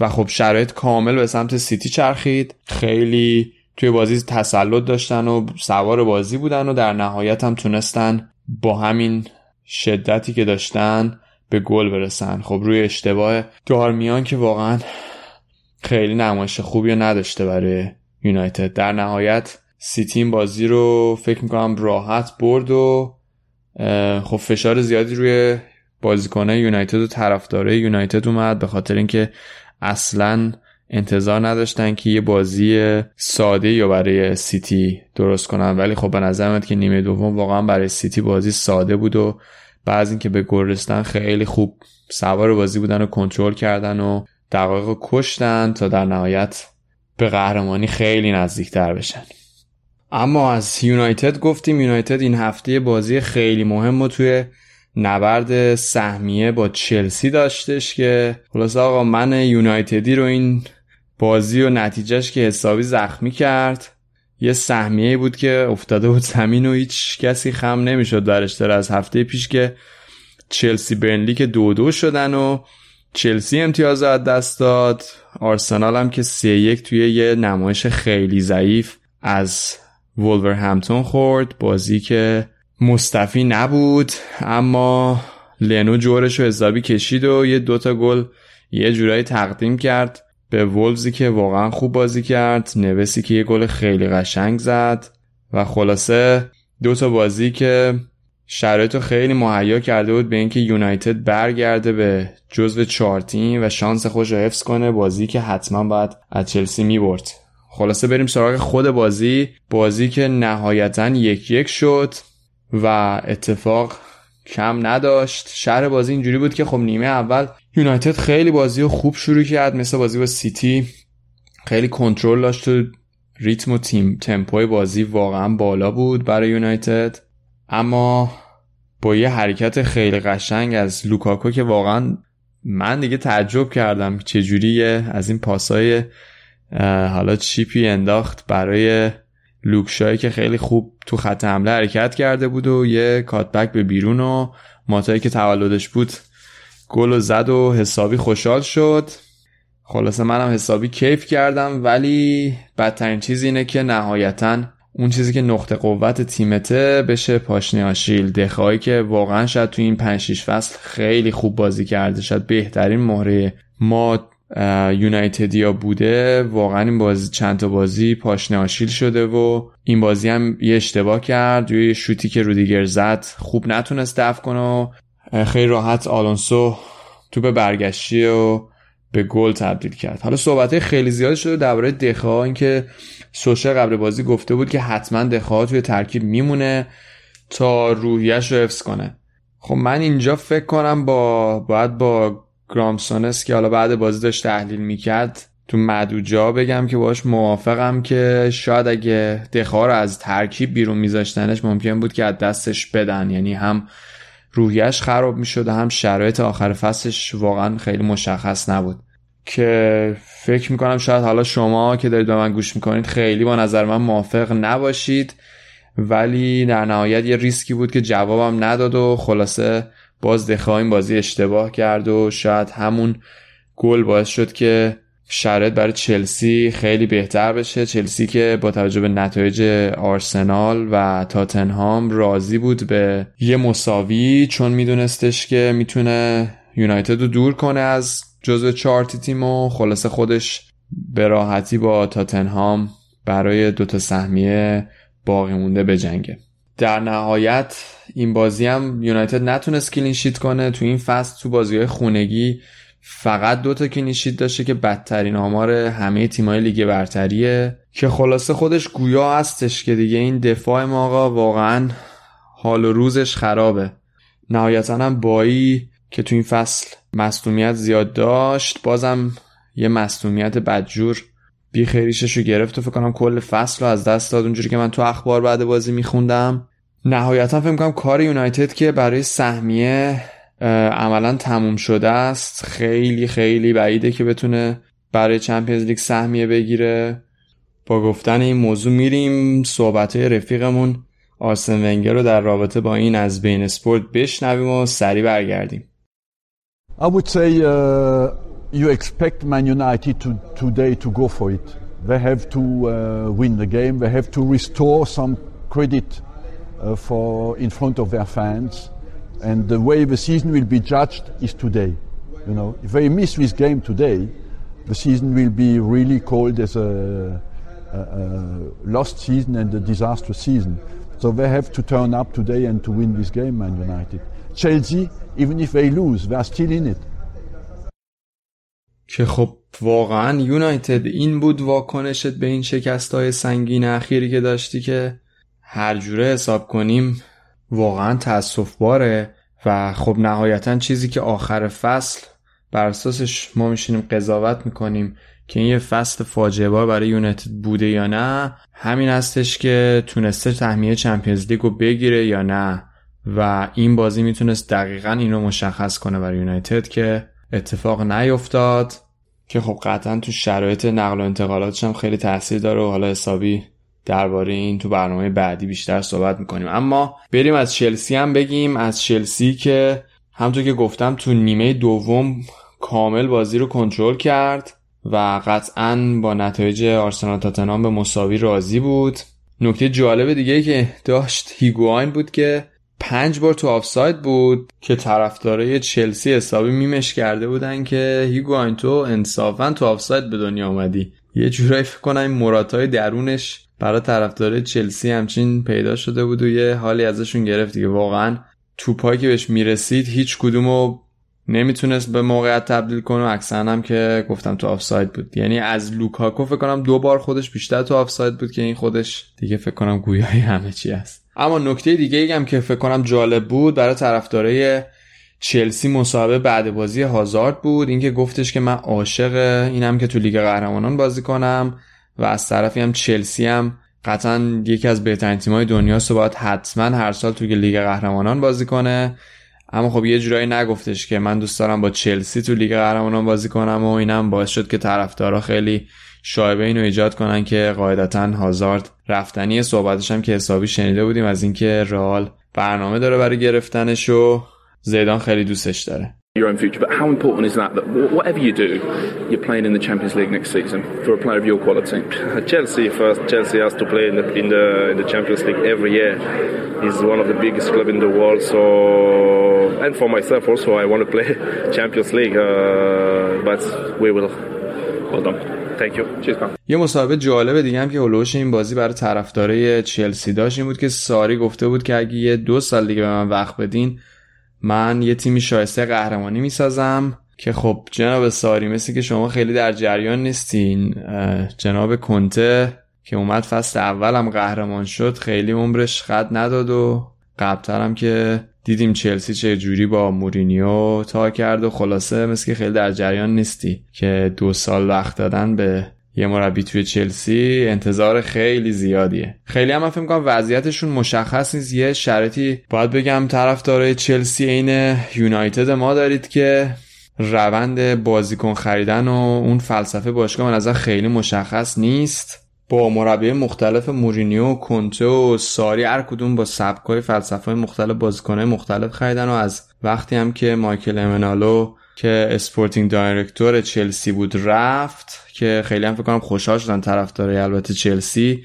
و خب شرایط کامل به سمت سیتی چرخید. خیلی توی بازی تسلط داشتن و سوار بازی بودن و در نهایت هم تونستن با همین شدتی که داشتن به گل برسن. خب روی اشتباه دارمیان که واقعا خیلی نمایش خوبی نداشته برای یونایتد. در نهایت سیتی این بازی رو فکر می‌کنم راحت برد و خب فشار زیادی روی بازیکنه یونایتد و طرفدارای یونایتد اومد به خاطر اینکه اصلا انتظار نداشتن که یه بازی ساده یا برای سیتی درست کنن. ولی خب به نظر میاد که نیمه دوم واقعا برای سیتی بازی ساده بود و بعض اینکه به گل رسیدن خیلی خوب سوار بازی بودن و کنترل کردن و دقایق کشتن تا در نهایت به قهرمانی خیلی نزدیکتر بشن. اما از یونایتد گفتیم یونایتد این هفته بازی خیلی مهم و توی نبرد سهمیه با چلسی داشتش که خلاص آقا من یونایتدی رو این بازی و نتیجهش که حسابی زخمی کرد. یه سهمیه بود که افتاده بود زمین و هیچ کسی خم نمی‌شد درش داره از هفته پیش که چلسی برنلی که دو دو شدن و چلسی امتیاز از دست داد. آرسنال هم که سه یک توی یه نمایش خیلی ضعیف از همتون خورد. بازی که مصطفی نبود اما لنو جورش رو حسابی کشید و یه دوتا گل یه جورایی تقدیم کرد. به وولزی که واقعا خوب بازی کرد نوسی که یه گل خیلی قشنگ زد و خلاصه دوتا بازی که شرایط رو خیلی مهیا کرده بود به اینکه یونایتد برگرده به جزو چهار تیم و شانس خوش رو حفظ کنه بازی که حتما باید از چلسی می‌برد خلاصه بریم سراغ خود بازی. بازی که نهایتا یک یک شد و اتفاق کم نداشت. شهر بازی اینجوری بود که خب نیمه اول یونایتد خیلی بازی رو خوب شروع کرد مثل بازی با سیتی. خیلی کنترل داشت و ریتم و تیم تمپوی بازی واقعا بالا بود برای یونایتد. اما با یه حرکت خیلی قشنگ از لوکاکو که واقعا من دیگه تعجب کردم چجوریه از این پاسای حالا چیپی انداخت برای لوکشایی که خیلی خوب تو خط حمله حرکت کرده بود و یه کاتبک به بیرون و ماتایی که تولدش بود گل و زد و حسابی خوشحال شد. خلاصه منم حسابی کیف کردم ولی بدترین چیز اینه که نهایتا اون چیزی که نقطه قوت تیمته بشه پاشنه آشیل دخایی که واقعا شاید تو این 5 6 فصل خیلی خوب بازی کرده شاید بهترین مهره ما یونایتدیا بوده واقعا این بازی چند تا بازی پاشنه آشیل شده و این بازی هم یه اشتباه کرد. یه شوتی که رودیگر زد خوب نتونست دفع کنه و خیلی راحت آلونسو تو به برگشتی و به گل تبدیل کرد. حالا صحبت خیلی زیاد شده درباره دخا. اینکه سوشه قبل بازی گفته بود که حتما دخا توی ترکیب میمونه تا روحیش رو حفظ کنه. خب من اینجا فکر کنم با باید با گرامسونس که حالا بعد بازی داشت تحلیل می‌کرد تو معدود جا بگم که باش موافقم که شاید اگه دخا رو از ترکیب بیرون میذاشتنش ممکن بود که از دستش بدن. یعنی هم روحیش خراب می‌شد هم شرایط آخر فصلش واقعا خیلی مشخص نبود. که فکر می‌کنم شاید حالا شما که دارید به من گوش می‌کنید خیلی با نظر من موافق نباشید. ولی در نهایت یه ریسکی بود که جوابم نداد و خلاصه باز دخا این بازی اشتباه کرد و شاید همون گل باعث شد که شرط برای چلسی خیلی بهتر بشه. چلسی که با توجه به نتایج آرسنال و تاتنهام راضی بود به یه مساوی چون میدونستش که می‌تونه یونایتد رو دور کنه از جزو چهارتا تیم و خلاصه خودش به راحتی با تاتنهام برای دوتا سهمیه باقی مونده بجنگه. در نهایت این بازی هم یونایتد نتونست clean sheet کنه. تو این فصل تو بازی های خونگی فقط دو تا clean sheet داشته که بدترین آمار همه تیمای لیگ برتریه. که خلاصه خودش گویا هستش که دیگه این دفاع ما آقا واقعا حال و روزش خرابه. نهایتا هم بایی که تو این فصل مصدومیت زیاد داشت. بازم یه مصدومیت بدجور بی خیریشش رو گرفت و فکر کنم کل فصل رو از دست داد. اونجوری که من تو اخبار بعد بازی میخوندم. نهایتا فکر کنم کار یونایتد که برای سهمیه عملا تموم شده است خیلی خیلی بعیده که بتونه برای چمپیونز لیگ سهمیه بگیره با گفتن این موضوع میریم صحبت رفیقمون آرسن ونگر رو در رابطه با این از بین اسپورت بشنویم و سریع برگردیم I would say uh, you expect Man United to, today to go for it. They have to uh, win the game. They have to restore some credit for in front of their fans. And the way the season will be judged is today. You know, if they miss this game today, the season will be really called as a, a, a lost season and a disastrous season. So they have to turn up today and to win this game, Man United. Chelsea, even if they lose, they are still in it. که خب واقعا یونایتد این بود واکنشت به این شکست های سنگین اخیری که داشتی که هر جوره حساب کنیم واقعا تاسف باره و خب نهایتا چیزی که آخر فصل بر اساسش ما میشینیم قضاوت می‌کنیم که این یه فصل فاجعه بار برای یونایتد بوده یا نه همین هستش که تونسته تهمیه چمپیونز لیگ رو بگیره یا نه. و این بازی می‌تونست دقیقا این رو مشخص کنه برای یونایتد که اتفاق نیفتاد که خب قطعا تو شرایط نقل و انتقالاتش هم خیلی تاثیر داره و حالا حسابی درباره این تو برنامه بعدی بیشتر صحبت می‌کنیم. اما بریم از چلسی هم بگیم. از چلسی که همطور که گفتم تو نیمه دوم کامل بازی رو کنترل کرد و قطعا با نتایج آرسنال تاتنهام به مساوی راضی بود. نکته جالب دیگه که داشت هیگواین بود که پنج بار تو آفساید بود که طرفدارای چلسی حسابی میمش کرده بودن که هیگواین تو انصافا تو آفساید به دنیا اومدی. یه جورایی فکر کنم مراتای درونش برای طرفدار چلسی همچین پیدا شده بود و یه حالی ازشون گرفت دیگه. واقعا توپایی که بهش می‌رسید هیچ کدومو نمی‌تونست به موقعیت تبدیل کنه و اکثرا هم که گفتم تو آفساید بود. یعنی از لوکاکو فکر کنم دو بار خودش بیشتر تو آفساید بود که این خودش دیگه فکر کنم گویای همه چی است اما نکته دیگه ای هم که فکر کنم جالب بود برای طرفدارای چلسی مصاحبه بعد بازی هازارد بود. اینکه گفتش که من عاشق اینم که تو لیگ قهرمانان بازی کنم. و از طرفی هم چلسی هم قطعا یکی از بهترین تیم‌های دنیاست و باید حتما هر سال توی لیگ قهرمانان بازی کنه. اما خب یه جورایی نگفتش که من دوست دارم با چلسی تو لیگ قهرمانان بازی کنم و اینم باعث شد که طرفدارا خیلی شایبه اینو ایجاد کنن که قاعدتا هازارد رفتنی صحبتش هم که حسابی شنیده بودیم از اینکه رئال برنامه داره برای گرفتنش و زیدان خیلی دوستش داره. your own future. But how important is that? That whatever you do, you're playing in the Champions League next season for a player of your quality. <laughs> Chelsea first. Chelsea has to play in the in the, in the Champions League every year. He's one of the biggest club in the world. So, and for myself also, I want to play <laughs> Champions League. Uh, but we will. Well done. Thank you. Cheers, man. یه مسابقه جالب دیگه هم که هلوش این بازی برای طرفدارای چلسی داشت این بود که ساری گفته بود که اگه یه دو سال دیگه به من وقت بدین من یه تیمی شایسته قهرمانی می‌سازم که خب جناب ساری مثل که شما خیلی در جریان نیستین جناب کنته که اومد فصل اولم قهرمان شد خیلی عمرش خط نداد و قبلترم که دیدیم چلسی چه جوری با مورینیو تا کرد و خلاصه مثل که خیلی در جریان نیستی که دو سال وقت دادن به یه مربی توی چلسی انتظار خیلی زیادیه. خیلی هم فکر کنم وضعیتشون مشخص نیست. یه شرطی باید بگم طرفدارای چلسی عین یونایتد ما دارید که روند بازیکن خریدن و اون فلسفه باشگاه به نظر خیلی مشخص نیست. با مربی مختلف مورینیو کنته و ساری هر کدوم با سبکای فلسفه مختلف بازیکنهای مختلف خریدن و از وقتی هم که مایکل امنالو که sporting director چلسی بود رفت که خیلی هم فکر کنم خوشحال شدن طرفدارای البته چلسی.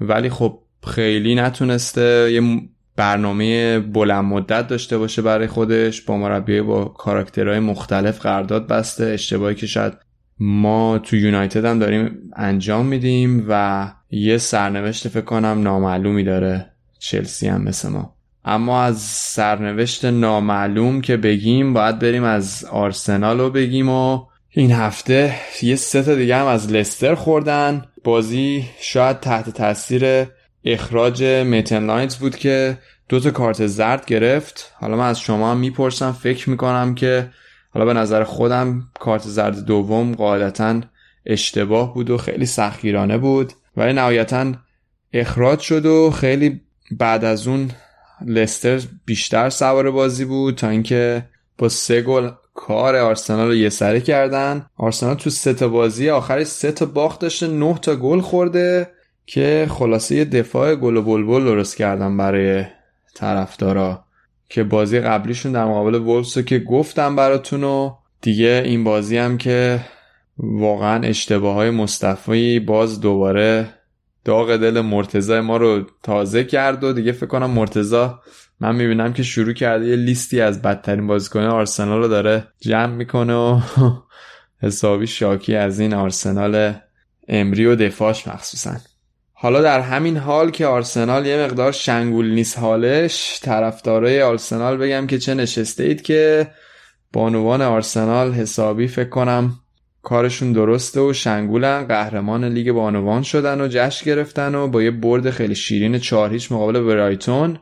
ولی خب خیلی نتونسته یه برنامه بلند مدت داشته باشه برای خودش. با مربی با کاراکترهای مختلف قرارداد بسته. اشتباهی که شاید ما تو یونایتد هم داریم انجام میدیم و یه سرنوشت فکر کنم نامعلومی داره چلسی هم مثل ما. اما از سرنوشت نامعلوم که بگیم باید بریم از آرسنال رو بگیم و این هفته یه سه تا دیگه هم از لستر خوردن. بازی شاید تحت تاثیر اخراج میتلند نایلز بود که دو تا کارت زرد گرفت. حالا من از شما هم می‌پرسم فکر می‌کنم که حالا به نظر خودم کارت زرد دوم قاعدتا اشتباه بود و خیلی سختگیرانه بود. ولی نهایتا اخراج شد و خیلی بعد از اون لستر بیشتر سوار بازی بود تا اینکه با سه گل کار آرسنال رو یه سره کردن. آرسنال تو سه تا بازی آخرش سه تا باخت داشته نه تا گل خورده که خلاصه یه دفاع گل و بلبل درست کردن برای طرفدارا که بازی قبلیشون در مقابل وولفز که گفتم براتون و دیگه این بازی هم که واقعا اشتباه های مصطفی باز دوباره داغ دل مرتزا ما رو تازه کرد و دیگه فکر کنم مرتزا من می‌بینم که شروع کرده یه لیستی از بدترین بازیکن آرسنال رو داره جمع می‌کنه و <laughs> حسابی شاکی از این آرسنال امری و دفاعش مخصوصا. حالا در همین حال که آرسنال یه مقدار شنگول نیست حالش طرفدارای آرسنال بگم که چه نشسته اید که بانوان آرسنال حسابی فکر کنم کارشون درسته و شنگولن قهرمان لیگ بانوان شدن و جشن گرفتن و با یه برد خیلی شیرین چهار هیچ مقابل برایتون.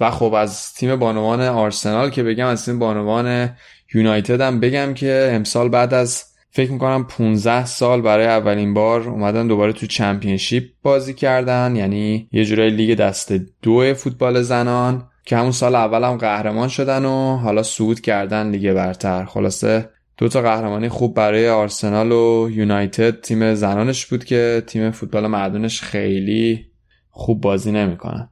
و خب از تیم بانوان آرسنال که بگم از تیم بانوان یونایتد هم بگم که امسال بعد از فکر می‌کنم 15 سال برای اولین بار اومدن دوباره تو چمپیونشیپ بازی کردن. یعنی یه جورای لیگ دست دو فوتبال زنان که همون سال اول هم قهرمان شدن و حالا صعود کردن لیگ برتر. خلاصه دو تا قهرمانی خوب برای آرسنال و یونایتد تیم زنانش بود که تیم فوتبال مردونش خیلی خوب بازی نمی‌کنن.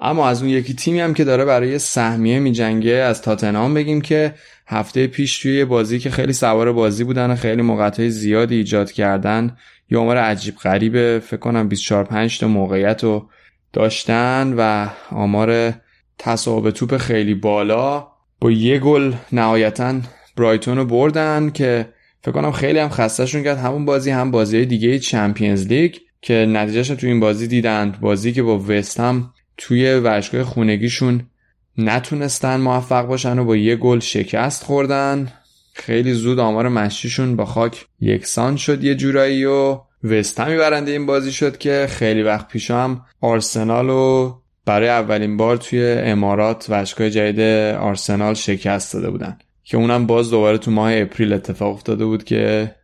اما از اون یکی تیمی هم که داره برای سهمیه میجنگه از تاتنهام بگیم که هفته پیش توی بازی که خیلی سوار بازی بودن و خیلی موقعیت زیادی ایجاد کردن یه آمار عجیب غریبه فکر کنم 24 5 تا موقعیت رو داشتن و آمار تصاحب توپ خیلی بالا با یه گل نهایتا برایتون رو بردن که فکر کنم خیلی هم خستهشون کرد. همون بازی هم بازی دیگه چمپیونز لیگ که نتیجهش تو این بازی دیدند بازی که با وست هم توی ورزشگاه خونگیشون نتونستن موفق باشن و با یه گل شکست خوردن. خیلی زود آمار مشیشون با خاک یکسان شد یه جورایی و وستهمی برنده این بازی شد که خیلی وقت پیش هم آرسنال رو برای اولین بار توی امارات ورزشگاه جدید آرسنال شکست داده بودن. که اونم باز دوباره تو ماه اپریل اتفاق افتاده بود که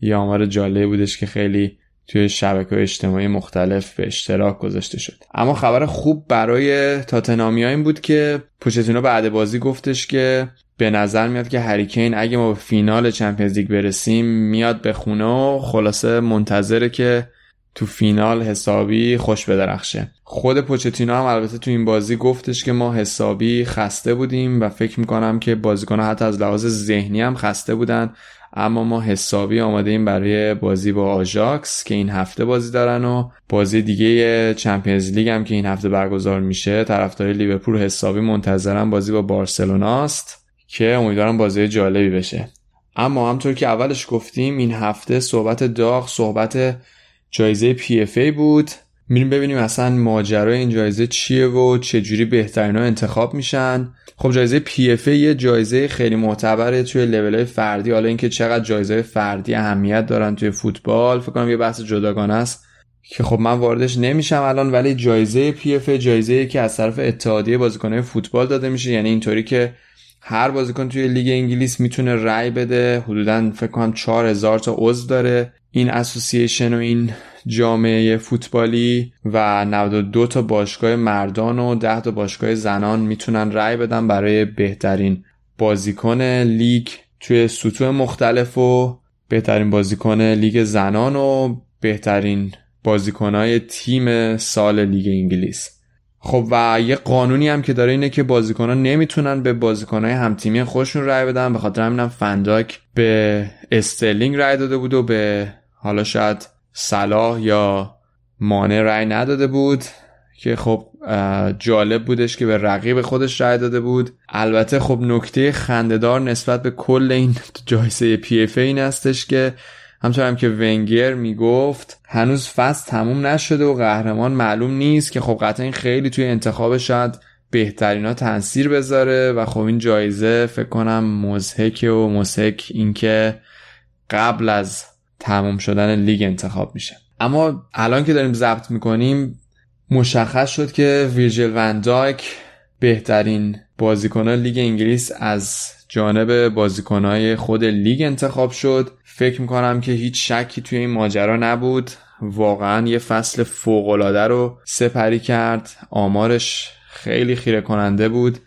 یه آمار جالب بودش که خیلی توی شبکه اجتماعی مختلف به اشتراک گذاشته شد. اما خبر خوب برای تاتنامی این بود که پوچتینو بعد بازی گفتش که به نظر میاد که هری کین اگه ما به فینال Champions League برسیم میاد به خونه و خلاصه منتظره که تو فینال حسابی خوش بدرخشه. خود پوچتینو هم البته تو این بازی گفتش که ما حسابی خسته بودیم و فکر می‌کنم که بازیکنها حتی از لحاظ ذهنی هم خسته بودن. اما ما حسابی آماده ایم برای بازی با آژاکس که این هفته بازی دارن و بازی دیگه Champions League هم که این هفته برگزار میشه. طرفدار لیورپول حسابی منتظرن بازی با بارسلوناست که امیدوارم بازی جالبی بشه. اما همطور که اولش گفتیم این هفته صحبت داغ صحبت جایزه PFA بود. میریم ببینیم اصلا ماجرای این جایزه چیه و چجوری بهترین ها انتخاب میشن. خب جایزه PFA یه جایزه خیلی معتبره توی لول فردی. حالا اینکه چقدر جایزه فردی اهمیت دارن توی فوتبال فکر کنم یه بحث جداگانه است که خب من واردش نمیشم الان ولی جایزه PFA جایزه که از طرف اتحادیه بازیکنان فوتبال داده میشه. یعنی اینطوری که هر بازیکن توی لیگ انگلیس می‌تونه رأی بده. حدودا فکر کنم 4000 تا عضو داره. این association و این جامعه فوتبالی و 92 تا باشگاه مردان و 10 تا باشگاه زنان می‌تونن رأی بدن برای بهترین بازیکن لیگ توی سطوح مختلف و بهترین بازیکن لیگ زنان و بهترین بازیکنهای تیم سال لیگ انگلیس. خب و یه قانونی هم که داره اینه که بازیکنان نمی‌تونن به بازیکنهای همتیمی خودشون رای بدن به خاطر همینم فن دایک به استرلینگ رای داده بود و به حالا شاید صلاح یا مانه رای نداده بود که خب جالب بودش که به رقیب خودش رای داده بود. البته خب نکته خندهدار نسبت به کل این جایزه PFA این هستش که همطور هم که ونگر می‌گفت هنوز فصل تموم نشده و قهرمان معلوم نیست که خب قطعا این خیلی توی انتخاب شاید بهترین ها تاثیر بذاره و خب این جایزه فکر کنم مزهک و مزهک اینکه قبل از تموم شدن لیگ انتخاب میشه. اما الان که داریم ضبط می‌کنیم مشخص شد که ویرجل وندایک بهترین بازیکن لیگ انگلیس از جانب بازیکنهای خود لیگ انتخاب شد. فکر می‌کنم که هیچ شکی توی این ماجرا نبود. واقعا یه فصل فوقالعاده رو سپری کرد. آمارش خیلی خیره کننده بود.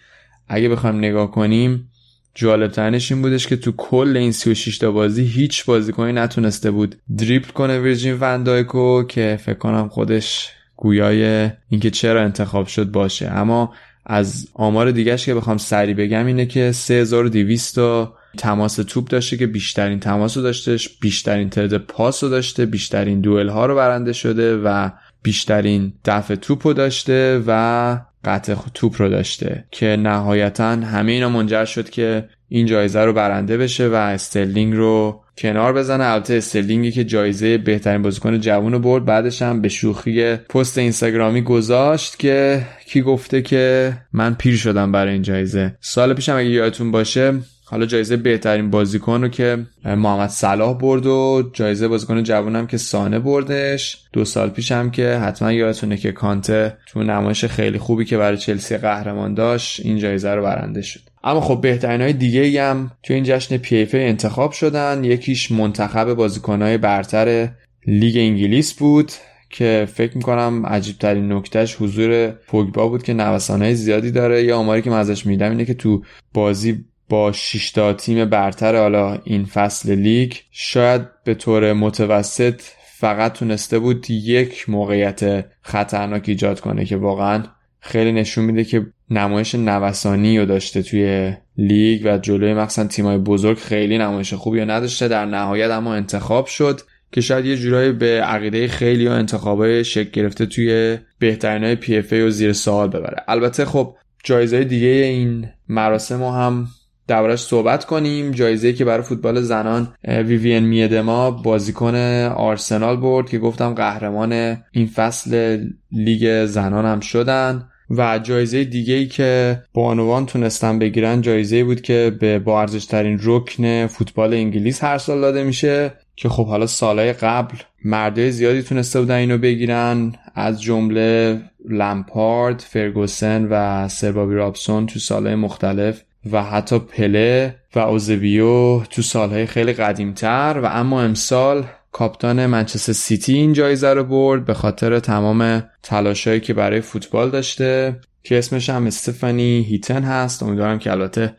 اگه بخوایم نگاه کنیم جالب این بودش که تو کل این 36 تا بازی هیچ بازیکنی نتونسته بود دریپل کنه ویرجین وندایکو که فکر کنم خودش گویای اینکه چرا انتخاب شد باشه. اما از آمار دیگهش که بخوام سری بگم اینه که 3200 تا تماس توپ داشته که بیشترین تماس رو داشتش بیشترین تعداد پاس رو داشته بیشترین دوئل ها رو برنده شده و بیشترین دفع توپ رو داشته و قطع توپ رو داشته که نهایتا همه اینا منجر شد که این جایزه رو برنده بشه و استرلینگ رو کنار بزنه. البته استرلینگی که جایزه بهترین بازیکن جوون رو برد بعدش هم به شوخی پست اینستاگرامی گذاشت که کی گفته که من پیر شدم برای این جایزه. سال پیشم اگه یادتون باشه حالا جایزه بهترین بازیکن رو که محمد صلاح برد و جایزه بازیکن جوانم که سانه بردش. دو سال پیش هم که حتما یادتونه که کانته تو نمایش خیلی خوبی که برای چلسی قهرمان داشت این جایزه رو برنده شد. اما خب بهترین های دیگه هم تو این جشن PFA انتخاب شدن. یکیش منتخب بازیکنهای برتر لیگ انگلیس بود که فکر می‌کنم عجیب ترین نکتهش حضور پوگبا بود که نوسانهای زیادی داره. یا آماری که من ازش میدم اینه که تو بازی با 6 تا تیم برتر حالا این فصل لیگ شاید به طور متوسط فقط تونسته بود یک موقعیت خطرناک ایجاد کنه که واقعا خیلی نشون میده که نمایش نوسانی رو داشته توی لیگ و جلوی مخصوصا تیمای بزرگ خیلی نمایش خوبی رو نداشته در نهایت اما انتخاب شد که شاید یه جورایی به عقیده خیلی ها انتخابای شکل گرفته توی بهترین های PFA و زیر سوال ببره. البته خب جایزه دیگه این مراسم هم دربارش صحبت کنیم. جایزه که برای فوتبال زنان ویوین میدما بازیکن آرسنال برد که گفتم قهرمان این فصل لیگ زنان هم شدن. و جایزه دیگه ای که بانوان تونستن بگیرن جایزه بود که به با ارزش ترین رکن فوتبال انگلیس هر سال داده میشه که خب حالا سالهای قبل مرده زیادی تونسته بودن اینو بگیرن. از جمله لمپارد، فرگوسن و سربابی رابسون تو سالهای مختلف و حتی پله و اوزبیو تو سالهای خیلی قدیمتر. و اما امسال کاپتان منچستر سیتی این جایزه رو برد به خاطر تمام تلاشایی که برای فوتبال داشته که اسمش هم استفانی هیتن هست. امیدوارم که البته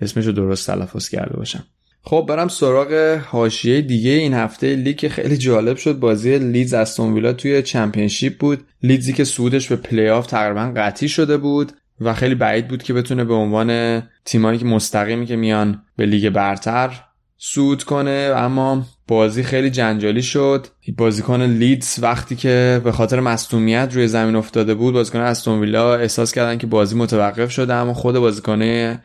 اسمش رو درست تلفظ کرده باشم. خب برم سراغ حاشیه دیگه. این هفته لیگ خیلی جالب شد. بازی لیدز استون ویلا توی Championship بود. لیدزی که صعودش به پلی آف تقریبا قطعی شده بود. و خیلی بعید بود که بتونه به عنوان تیمایی که مستقیمی که میان به لیگ برتر صعود کنه. اما بازی خیلی جنجالی شد. بازیکن لیدز وقتی که به خاطر مصدومیت روی زمین افتاده بود بازیکن استون ویلا احساس کردن که بازی متوقف شده اما خود بازیکن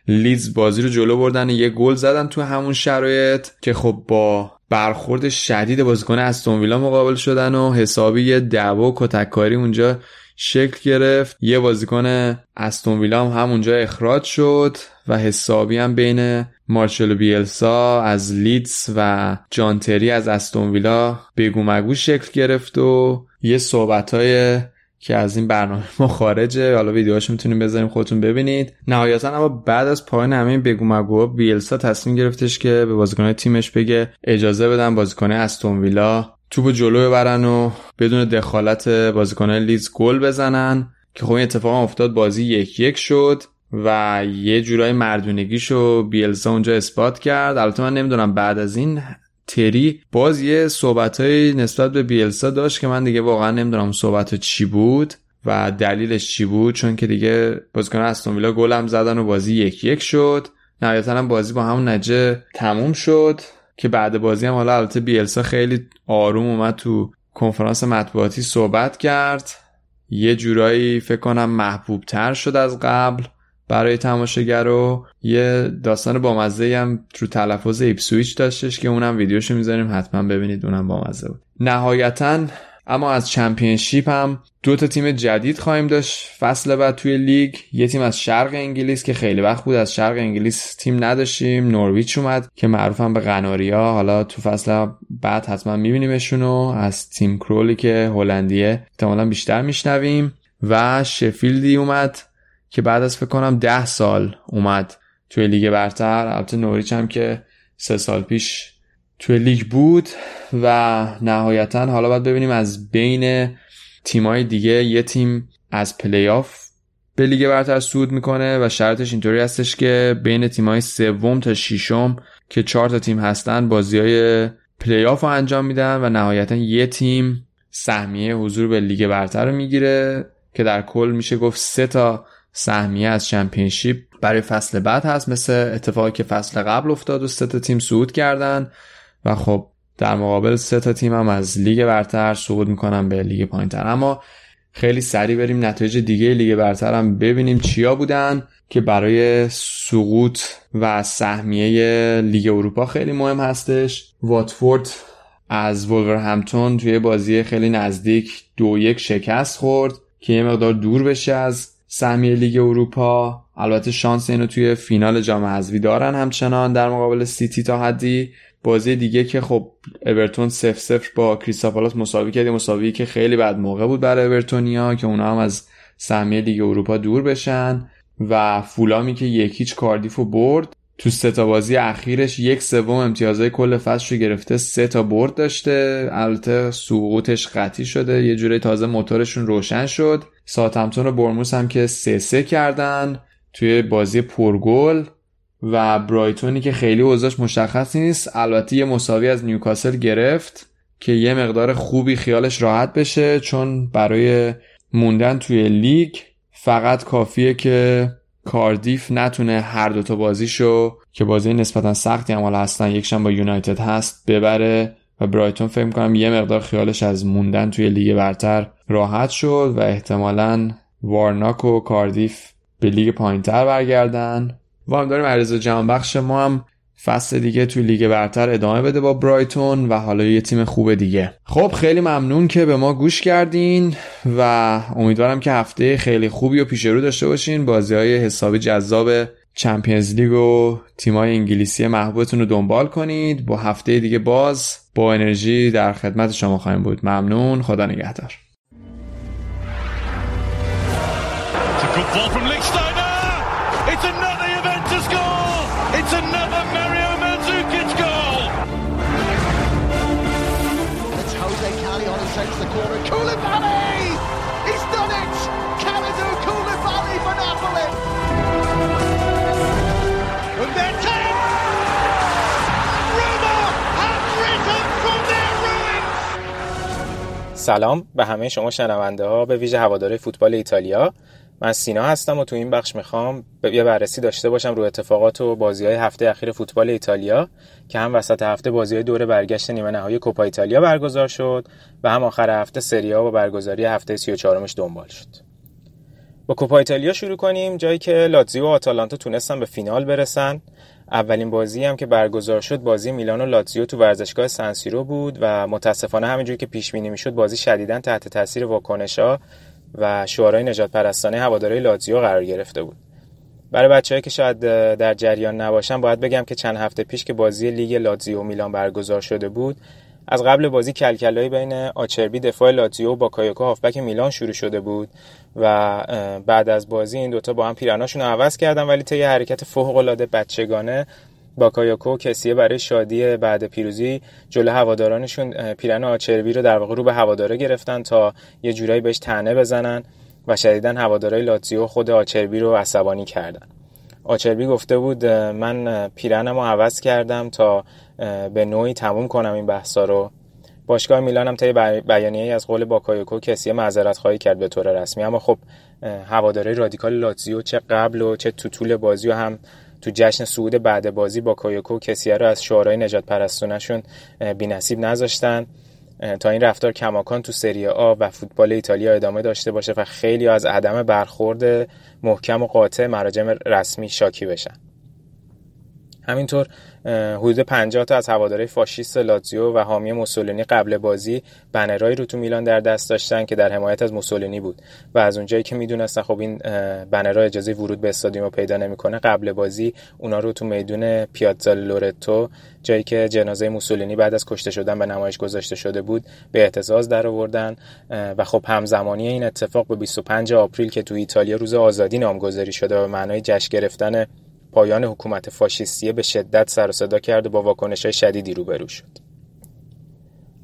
لیدز بازی رو جلو بردن یه گل زدن تو همون شرایط که خب با برخورد شدید بازیکن استون ویلا مقابل شدن و حسابی یه دعوا و کتککاری اونجا شکل گرفت. یه بازیکن استون ویلا هم همونجا اخراج شد و حسابی هم بین مارشلو بیلسا از لیدز و جانتری از استون ویلا بگو مگو شکل گرفت و یه صحبت های که از این برنامه ما خارجه. حالا ویدیوهاش می‌تونیم بذاریم خودتون ببینید. نهایتا اما بعد از پایان همه بگو مگو بیلسا تصمیم گرفتش که به بازیکنهای تیمش بگه اجازه بدن بازیکن استون ویلا توپ جلو ببرن و بدون دخالت بازیکنان لیز گل بزنن. که خب این اتفاق افتاد بازی یک یک شد و یه جورای مردونگیشو بیلسا اونجا اثبات کرد. البته من نمی‌دونم بعد از این تری باز یه صحبت نسبت به بیلسا داشت که من دیگه واقعا نمی‌دونم صحبت چی بود و دلیلش چی بود چون که دیگه بازیکن استون ویلا گلم زدن و بازی یک یک شد. نهایتا هم بازی با همون نجه تموم شد. که بعد بازی هم حالا البته بیلسا خیلی آروم اومد تو کنفرانس مطبوعاتی صحبت کرد. یه جورایی فکر کنم محبوب تر شد از قبل برای تماشاگرا و یه داستان بامزه هم تو تلفظ ایپسویچ داشتش که اونم ویدیوشو می‌ذاریم حتما ببینید اونم بامزه بود. نهایتا اما از Championship هم دو تا تیم جدید خواهیم داشت. فصل بعد توی لیگ یه تیم از شرق انگلیس که خیلی وقت بود از شرق انگلیس تیم نداشتیم. نورویچ اومد که معروفم به قناریا. حالا تو فصل بعد حتما میبینیمشونو. از تیم کرولی که هلندیه احتمالا بیشتر میشنویم. و شفیلدی اومد که بعد از فکر کنم ده سال اومد توی لیگ برتر. البته نورویچ هم که سه سال پیش توی لیگ بود و نهایتا حالا باید ببینیم از بین تیمای دیگه یه تیم از پلی آف به لیگ برتر صعود می‌کنه و شرطش اینطوری هستش که بین تیمای سوم تا ششم که چهار تا تیم هستن بازی های پلی آف رو انجام میدن و نهایتا یه تیم سهمیه حضور به لیگ برتر رو می‌گیره که در کل میشه گفت سه تا سهمیه از Championship برای فصل بعد هست مثل اتفاقی که فصل قبل افتاد و سه تا تیم صعود کردن. و خب در مقابل سه تا تیم هم از لیگ برتر صعود می‌کنن به لیگ پایینتر. اما خیلی سریع بریم نتایج دیگه لیگ برتر هم ببینیم چیا بودن که برای سقوط و سهمیه لیگ اروپا خیلی مهم هستش. واتفورد از ولورهمپتون توی بازی خیلی نزدیک دو یک شکست خورد که یه مقدار دور بشه از سهمیه لیگ اروپا. البته شانس اینو توی فینال جام حذفی دارن همچنان در مقابل سیتی تا حدی. بازی دیگه که خب اورتون 0 0 با کریستال پالاس مساوی کرد مساوی که خیلی بد موقع بود برای اورتونیا که اونا هم از سهمیه لیگ اروپا دور بشن و فولامی که یک هیچ کاردیف و برد. تو سه تا بازی اخیرش یک سوم امتیازهای کل فصل رو گرفته سه تا برد داشته. البته سقوطش قطعی شده یه جوری تازه موتورشون روشن شد. ساوتهمپتون و بورنموث هم که سه سه کردن. توی بازی پرگل و برایتونی که خیلی اوضاعش مشخص نیست. البته یه مساوی از نیوکاسل گرفت که یه مقدار خوبی خیالش راحت بشه چون برای موندن توی لیگ فقط کافیه که کاردیف نتونه هر دوتا بازیشو که بازی نسبتا سختی هم هستن یکیشون با یونایتد هست ببره و برایتون فکر می‌کنم یه مقدار خیالش از موندن توی لیگ برتر راحت شد و احتمالا وارناک و کاردیف به لیگ پایینتر برگردن. و هم داریم عریض جهان بخش ما هم فصل دیگه توی لیگ برتر ادامه بده با برایتون و حالا یه تیم خوب دیگه. خب خیلی ممنون که به ما گوش کردین و امیدوارم که هفته خیلی خوبی و پیش رو داشته باشین. بازی های حسابی جذاب چمپیونز لیگ و تیمای انگلیسی محبوبتون رو دنبال کنید. با هفته دیگه باز با انرژی در خدمت شما خواهیم بود. ممنون. خدا نگهدار. سلام به همه شما شنونده ها به ویژه هواداره فوتبال ایتالیا. من سینا هستم و تو این بخش می‌خوام یه بررسی داشته باشم رو اتفاقات و بازی های هفته اخیر فوتبال ایتالیا که هم وسط هفته بازی های دور برگشت نیمه نهایی کوپا ایتالیا برگزار شد و هم آخر هفته سریا و برگزاری هفته 34 مش دنبال شد. با کوپا ایتالیا شروع کنیم. جایی که لاتزیو و آتالانتا تونستن به فینال برسن. اولین بازی هم که برگزار شد بازی میلان و لاتزیو تو ورزشگاه سنسیرو بود و متاسفانه همینجوری که پیش بینی می‌شد بازی شدیدا تحت تاثیر واکنشا و شعارهای نژادپرستانه هوادارای لاتزیو قرار گرفته بود. برای بچههایی که شاید در جریان نباشن باید بگم که چند هفته پیش که بازی لیگ لاتزیو میلان برگزار شده بود از قبل بازی کلکلایی بین آچربی دفاع لاتزیو با باکایوکو هافبک میلان شروع شده بود و بعد از بازی این دوتا با هم پیرناشون عوض کردن ولی طی حرکت فوق العاده بچگانه باکایوکو و کسیه برای شادی بعد پیروزی جلو هوادارانشون پیرن آچربی رو در واقع رو به هواداره گرفتن تا یه جورایی بهش تنه بزنن و شدیدا هوادارهای لاتزیو خود آچربی رو عصبانی کردن. آچربی گفته بود من پیرنم رو عوض کردم تا به نوعی تموم کنم این بحثا رو. باشگاه میلان هم طی بیانیه‌ای از قول باکایوکو کسی معذرت خواهی کرد به طور رسمی. اما خب هواداره رادیکال لاتزیو چه قبل و چه تو طول بازی و هم تو جشن صعود بعد بازی باکایوکو کسیه رو از شعارهای نژادپرستونشون بی‌نصیب نذاشتن. تا این رفتار کماکان تو سری آ و فوتبال ایتالیا ادامه داشته باشه و خیلی از عدم برخورد محکم و قاطع مراجع رسمی شاکی بشن. همینطور حدود 50 تا از هواداره فاشیست لاتزیو و حامی موسولینی قبل بازی بنرایی رو تو میلان در دست داشتن که در حمایت از موسولینی بود. و از اونجایی که می‌دونستن خب این بنرها اجازه ورود به استادیوم پیدا نمی‌کنه قبل بازی اونا رو تو میدون پیازا لورتو جایی که جنازه موسولینی بعد از کشته شدن به نمایش گذاشته شده بود به اعتزاز در آوردن و خب همزمانی این اتفاق به 25 آپریل که تو ایتالیا روز آزادی نامگذاری شده و معنای جشن گرفتن پایان حکومت فاشیستی به شدت سر و صدا کرد و با واکنش های شدیدی روبرو شد.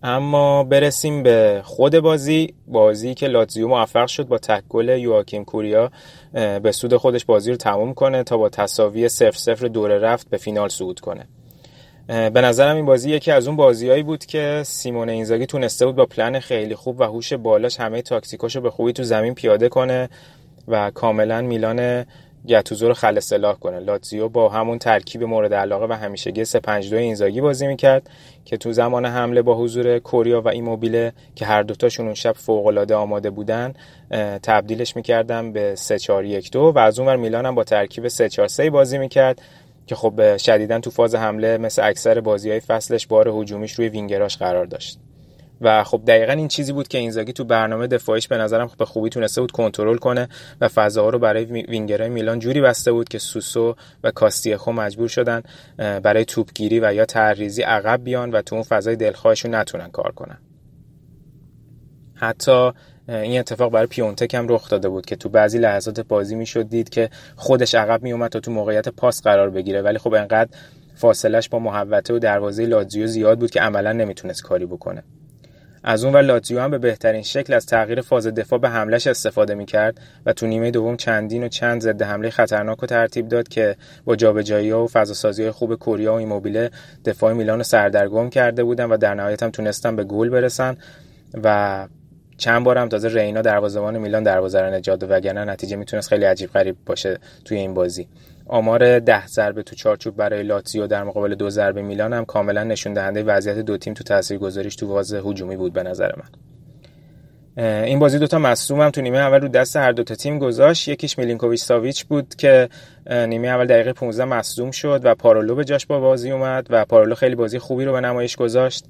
اما برسیم به خود بازی بازی که لاتزیو موفق شد با تکل یواکیم کوریا به سود خودش بازی رو تموم کنه تا با تساوی صفر صفر دوره رفت به فینال صعود کنه. به نظرم این بازی یکی از اون بازیهایی بود که سیمون اینزاگی تونسته بود با پلن خیلی خوب و هوش بالاش همه تاکتیکاشو به خوبی تو زمین پیاده کنه و کاملا میلان گتوزو رو خل اصلاح کنه. لاتزیو با همون ترکیب مورد علاقه و همیشگی 352 اینزاگی بازی می‌کرد که تو زمان حمله با حضور کوریا و ایموبیله که هر دوتاشون اون شب فوق العاده آماده بودن تبدیلش می‌کردم به 3 4 1 2 و از اونور میلان هم با ترکیب 3 4 3 بازی می‌کرد که خب شدیدا تو فاز حمله مثل اکثر بازی های فصلش بار هجومیش روی وینگراش قرار داشت. و خب دقیقا این چیزی بود که اینزاگی تو برنامه دفاعیش به نظرم به خوبی تونسته بود کنترل کنه و فضاها رو برای وینگرهای میلان جوری بسته بود که سوسو و کاستیخو مجبور شدن برای توپگیری و یا تعریزی عقب بیان و تو اون فضای دلخواهشون نتونن کار کنن. حتی این اتفاق برای پیونتک هم رخ داده بود که تو بعضی لحظات بازی می‌شد دید که خودش عقب میومد تا تو موقعیت پاس قرار بگیره. ولی خب انقدر فاصلش با محوطه و دروازه لاتزیو زیاد بود که عملا نمی‌تونست کاری بکنه. از اون و لاتزیو هم به بهترین شکل از تغییر فاز دفاع به حملش استفاده می‌کرد و تو نیمه دوم چندین و چند ضد حمله خطرناک و ترتیب داد که با جابجایی و فضاسازی خوب کوریا و ایموبیله دفاع میلان رو سردرگم کرده بودن و در نهایت هم تونستن به گل برسن و چند بار هم تازه رینا دروازه‌بان میلان دروازه رو نجات داد وگرنه نتیجه می‌تونست خیلی عجیب غریب باشه توی این بازی. آمار ده ضربه تو چارچوب برای لاتزیو در مقابل دو ضربه میلان هم کاملا نشون دهنده وضعیت دو تیم تو تاثیرگذاریش تو فاز هجومی بود به نظر من. این بازی دوتا مصدوم هم تو نیمه اول رو دست هر دوتا تیم گذاشت. یکیش میلینکوویچ ساویچ بود که نیمه اول دقیقه 15 مصدوم شد و پارولو به جاش با بازی اومد و پارولو خیلی بازی خوبی رو به نمایش گذاشت.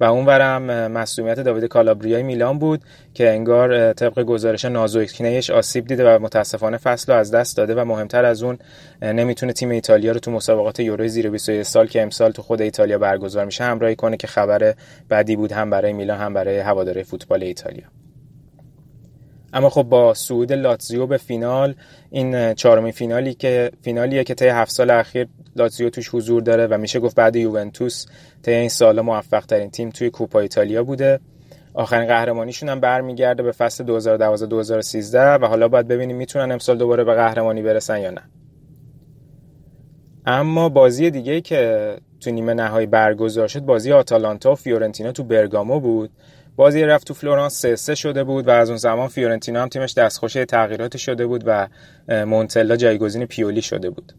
و اونورم مسئولیت داوید کالابریای میلان بود که انگار طبق گزارش نازوکنیش آسیب دیده و متاسفانه فصل رو از دست داده و مهمتر از اون نمی‌تونه تیم ایتالیا رو تو مسابقات یورو زیر 21 سال که امسال تو خود ایتالیا برگزار میشه همراهی کنه که خبر بدی بود هم برای میلان هم برای هواداره فوتبال ایتالیا. اما خب با صعود لاتزیو به فینال این چهارمین فینالی که فینالیه که طی هفت سال اخیر لاتزیو توش حضور داره و میشه گفت بعد یوونتوس طی این سال موفق ترین تیم توی کوپا ایتالیا بوده. آخرین قهرمانیشون هم برمیگرده به فصل 2012 2013 و حالا باید ببینیم می‌تونن امسال دوباره به قهرمانی برسن یا نه. اما بازی دیگه که تو نیمه نهایی برگزار شد بازی آتالانتا و فیورنتینا تو برگامو بود. بازی رفت تو فلورانس سه سه شده بود و از اون زمان فیورنتینا هم تیمش دستخوش تغییرات شده بود و مونتلا جایگزین پیولی شده بود.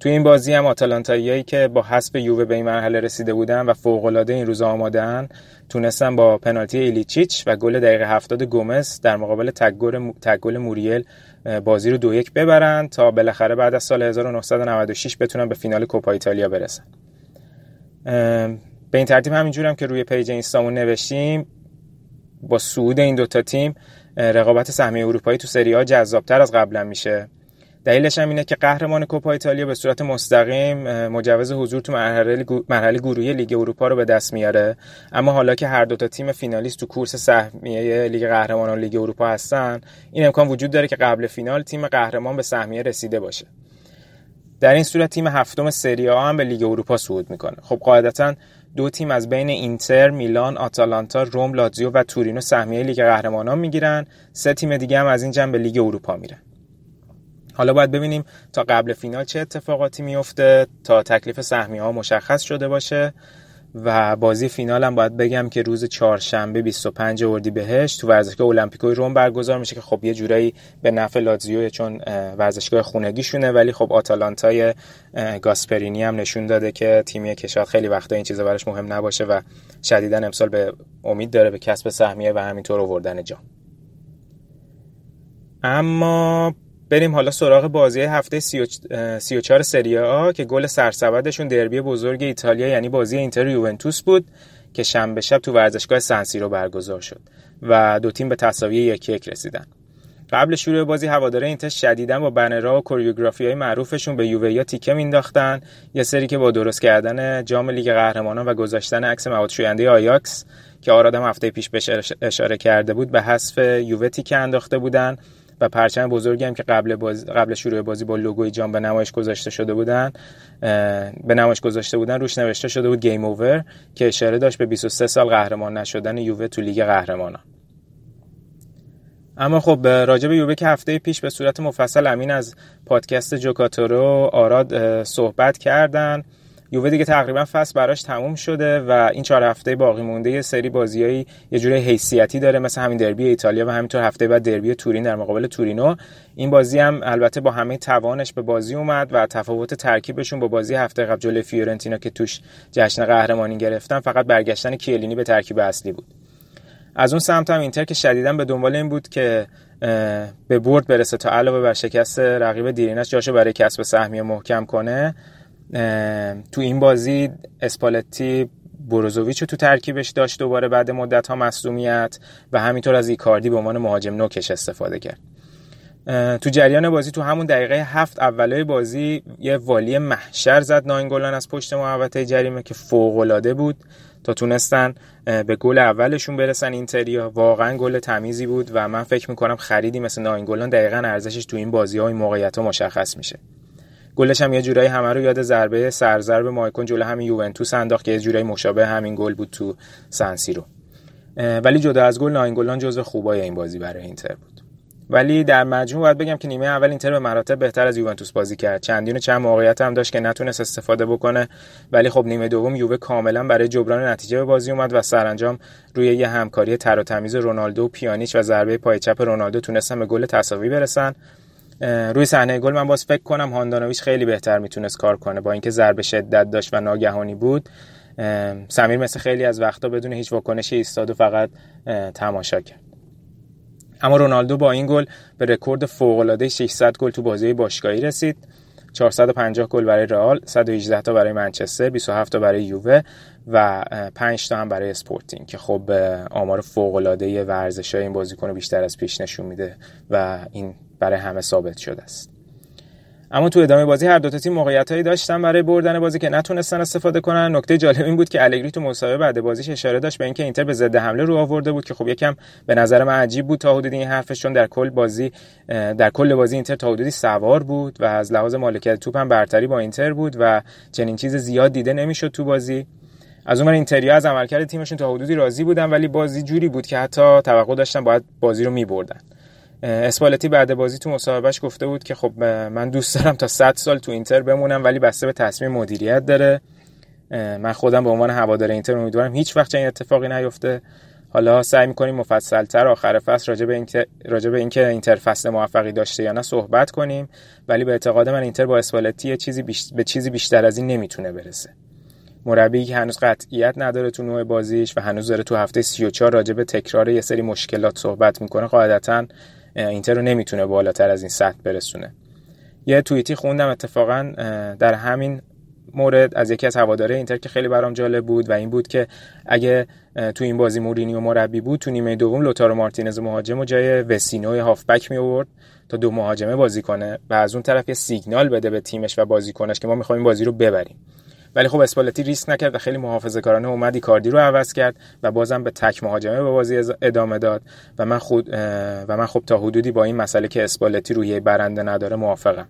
تو این بازی هم آتالانتاییایی که با حسب یووه به این مرحله رسیده بودن و فوق‌العاده این روزا آماده‌ان تونستن با پنالتی ایلیچیچ و گل دقیقه 70 گومز در مقابل تک گل موریل بازی رو دو یک ببرن تا بالاخره بعد از سال 1996 بتونن به فینال کوپا ایتالیا برسن. به این ترتیب همینجور هم که روی پیج اینستامون نوشتیم. با صعود این دوتا تیم رقابت سهمیه اروپایی تو سری آ جذابتر از قبلا میشه. دلیلش هم اینه که قهرمان کوپا ایتالیا به صورت مستقیم مجوز حضور تو مرحله مرحله گروهی لیگ اروپا رو به دست میاره. اما حالا که هر دو تا تیم فینالیست تو کورس سهمیه لیگ قهرمانان لیگ اروپا هستن این امکان وجود داره که قبل فینال تیم قهرمان به سهمیه رسیده باشه. در این صورت تیم هفتم سری آ هم به لیگ اروپا صعود می‌کنه. خب قاعدتا دو تیم از بین اینتر، میلان، آتالانتا، رم، لاتزیو و تورینو سهمیه لیگ قهرمانان می‌گیرن. سه تیم دیگه هم از این جنب به لیگ اروپا میرن. حالا باید ببینیم تا قبل فینال چه اتفاقاتی میفته تا تکلیف سهمیه ها مشخص شده باشه. و بازی فینال هم باید بگم که روز چهارشنبه 25 بهش تو ورزشگاه المپیکوی روم برگزار میشه که خب یه جورایی به نفع لاتزیو چون ورزشگاه خونگیشونه ولی خب آتالانتای گاسپرینی هم نشون داده که تیمی کشات خیلی وقتا این چیزا براش مهم نباشه و شدیدا امسال به امید داره به کسب سهمیه و همینطور آوردن جام. اما بریم حالا سراغ بازی هفته 34 سری آ که گل سرسبدشون دربی بزرگ ایتالیا یعنی بازی اینتر یوونتوس بود که شنبه شب تو ورزشگاه سنسیرو برگزار شد و دو تیم به تساوی یک یک رسیدن. قبل شروع بازی هواداره اینتر شدیدا با بنرها و کوریوگرافی های معروفشون به یوویا تیکه مینداختن یه سری که با درست کردن جام لیگ قهرمانان و گذاشتن عکس مواد شوینده آیاکس که آرادم هفته پیش بهش اشاره کرده بود به حذف یووه تیکه انداخته بودن. و پرچم بزرگی هم که قبل قبل شروع بازی با لوگوی جام به نمایش گذاشته شده بودن به نمایش گذاشته بودن روش نوشته شده بود Game Over که اشاره داشت به 23 سال قهرمان نشدن یووه تو لیگ قهرمانان اما خب راجع به یووه که هفته پیش به صورت مفصل امین از پادکست جوکاتورو آراد صحبت کردن. یووه دیگه تقریبا فصل براش تموم شده و این چهار هفته باقی مونده. یه سری بازیایی یه جوری حیثیتی داره مثل همین دربی ایتالیا و همینطور هفته بعد دربی تورین در مقابل تورینو. این بازی هم البته با همه توانش به بازی اومد و تفاوت ترکیبشون با بازی هفته قبل جلوی فیورنتینا که توش جشن قهرمانی گرفتن فقط برگشتن کیلینی به ترکیب اصلی بود. از اون سمت هم اینتر که شدیدا به دنبال این بود که به برد برسه تا علاوه بر شکست رقیب دیرینش جاشو برای کسب سهمیه محکم کنه. تو این بازی اسپالتی بروزوویچ رو تو ترکیبش داشت دوباره بعد مدت ها مصدومیت و همینطور از ایکاردی به عنوان مهاجم نوکش استفاده کرد. تو جریان بازی تو همون دقیقه هفت اولای بازی یه والی محشر زد ناینگولان از پشت محوطه جریمه که فوق بود. تا تونستن به گل اولشون برسن اینتریا واقعا گل تمیزی بود و من فکر می‌کنم خریدی مثل ناینگولان دقیقا ارزشش تو این بازی های موقعیت ها مشخص میشه. گلش هم یه جورایی همه رو یاد ضربه سرضرب مایکون جلو همین یوونتوس انداخت که یه جورایی مشابه همین گل بود تو سنسیرو ولی جدا از گل ناینگولان جزو خوبای این بازی برای اینتر بود. ولی در مجموع باید بگم که نیمه اول اینتر به مراتب بهتر از یوونتوس بازی کرد. چندین و چند موقعیت هم داشت که نتونست استفاده بکنه ولی خب نیمه دوم یووه کاملا برای جبران نتیجه به بازی اومد و سرانجام روی یه همکاری تر و تمیز رونالدو و پیانیچ و ضربه پای چپ رونالدو تونستن به گل تساوی برسن. روی صحنه گل من باز فکر کنم هاندانویچ خیلی بهتر می‌تونست کار کنه. با اینکه ضربه شدت داشت و ناگهانی بود سمیر مثل خیلی از وقتا بدون هیچ واکنشی ایستاد و فقط تماشا کرد. اما رونالدو با این گل به رکورد فوق العاده 600 گل تو بازی باشگاهی رسید. 450 گل برای رئال 118 تا برای منچستر 27 تا برای یووه و 5 تا هم برای اسپورتینگ که خب آمار فوق العاده ارزشای این بازیکن بیشتر از پیش نشون میده و این برای همه ثابت شده است. اما تو ادامه بازی هر دو تا تیم موقعیتایی داشتن برای بردن بازی که نتونستن استفاده کنن. نکته جالب این بود که الگری تو مسابقه بعد بازیش اشاره داشت به اینکه اینتر به ضد حمله رو آورده بود که خب یکم به نظر من عجیب بود تا حدودی این حرفش چون در کل بازی در کل بازی اینتر تا حدودی سوار بود و از لحاظ مالکیت توپ هم برتری با اینتر بود و چنین چیز زیاد دیده نمی‌شد تو بازی. از اون اینتریا از عملکرد تیمشون تا حدودی راضی بودن ولی بازی جوری بود که حتی توقع داشتن باید بازی رو میبردن. اسپالتی بعد بازی تو مصاحبهش گفته بود که خب من دوست دارم تا 100 سال تو اینتر بمونم ولی بسته به تصمیم مدیریت داره. من خودم به عنوان هوادار اینتر امیدوارم هیچ وقت این اتفاقی نیفته. حالا سعی می‌کنیم مفصلتر آخر فصل راجع به اینکه راجع به اینکه اینتر فصل موفقی داشته یا نه صحبت کنیم. ولی به اعتقاد من اینتر با اسپالتی چیزی به چیزی بیشتر از این نمی‌تونه برسه. مربی که هنوز قطعیت نداره تو نوع بازیش و هنوز داره تو هفته 34 راجع به تکرار یه سری مشکلات صحبت می‌کنه. قاعدتا اینتر رو نمی‌تونه بالاتر از این سطح برسونه. یه توییتی خوندم اتفاقا در همین مورد از یکی از هواداره اینتر که خیلی برام جالب بود و این بود که اگه تو این بازی مورینیو مربی بود تو نیمه دوم لوتارو مارتینز مهاجم و جای وسینو هافبک می آورد تا دو مهاجمه بازی کنه و از اون طرف یه سیگنال بده به تیمش و بازیکنش که ما می‌خوایم بازی رو ببریم. ولی خب اسپالتی ریسک نکرد و خیلی محافظه کارانه اومد ایکاردی رو عوض کرد و بازم به تک مهاجمه به بازی ادامه داد و من خود و من خب تا حدودی با این مسئله که اسپالتی روی برنده نداره موافقم.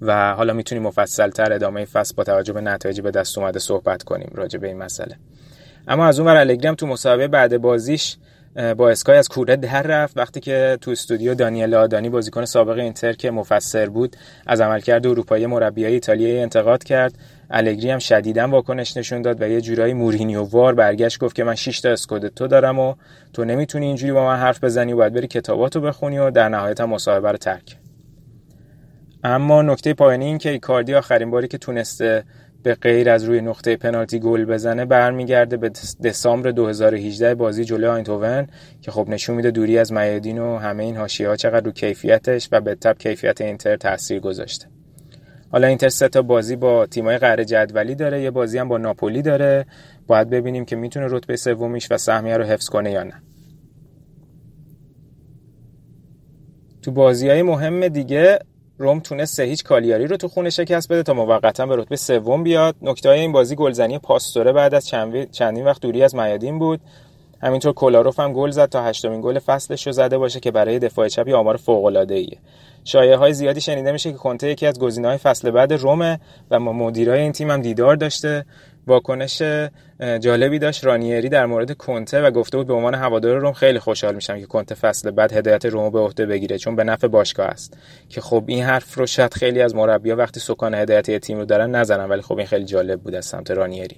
و حالا می‌تونیم مفصل تر ادامه فصل با توجه به نتایجی به دست اومده صحبت کنیم راجع به این مسئله. اما از اون ور الگری تو مسابقه بعد بازیش با اسکای از کوره در رفت. وقتی که تو استودیو دانیل آدانی بازیکن سابق اینتر که مفسر بود از عملکرد اروپایی مربیای ایتالیایی انتقاد کرد. الگری هم شدیدا واکنش نشون داد و یه جورایی مورینیو وار برگشت گفت که من 6 تا اسکودتو دارم و تو نمی‌تونی اینجوری با من حرف بزنی و باید بری کتاباتو بخونی و در نهایت هم مصاحبه رو ترک. اما نکته پایانی این که ایکاردی آخرین باری که تونسته به غیر از روی نقطه پنالتی گل بزنه برمیگرده به دسامبر 2018 بازی جلوی آیندهوون که خب نشون میده دوری از میادین و همه این حاشیه ها چقدر رو کیفیتش و به تبع کیفیت اینتر تاثیر گذاشته. حالا اینتر سه تا بازی با تیمای قهر جدولی داره یه بازی هم با ناپولی داره. باید ببینیم که می‌تونه رتبه سومیش و سهمیه رو حفظ کنه یا نه. تو بازی های مهم دیگه روم تونست سه هیچ کالیاری رو تو خونه شکست بده تا موقتا به رتبه سوم بیاد. نکته این بازی گلزنی پاستوره بعد از چندین وقت دوری از میادین بود. همینطور کولاروف هم گل زد تا هشتمین گل فصلش رو زده باشه که برای دفاع چپی آمار فوق العاده ایه شایعه های زیادی شنیده میشه که کنته یکی از گزینه‌های فصل بعد رومه و ما مدیرای این تیم هم دیدار داشته. واکنش جالبی داشت. رانیری در مورد کنته و گفته بود به عنوان هوادار روم خیلی خوشحال میشم که کنته فصل بعد هدایت روم به عهده بگیره چون به نفع باشگاه است. که خب این حرف رو شاید خیلی از مربی‌ها وقتی سکان هدایت تیم رو دارن نزنن ولی خب این خیلی جالب بود از سمت رانیری.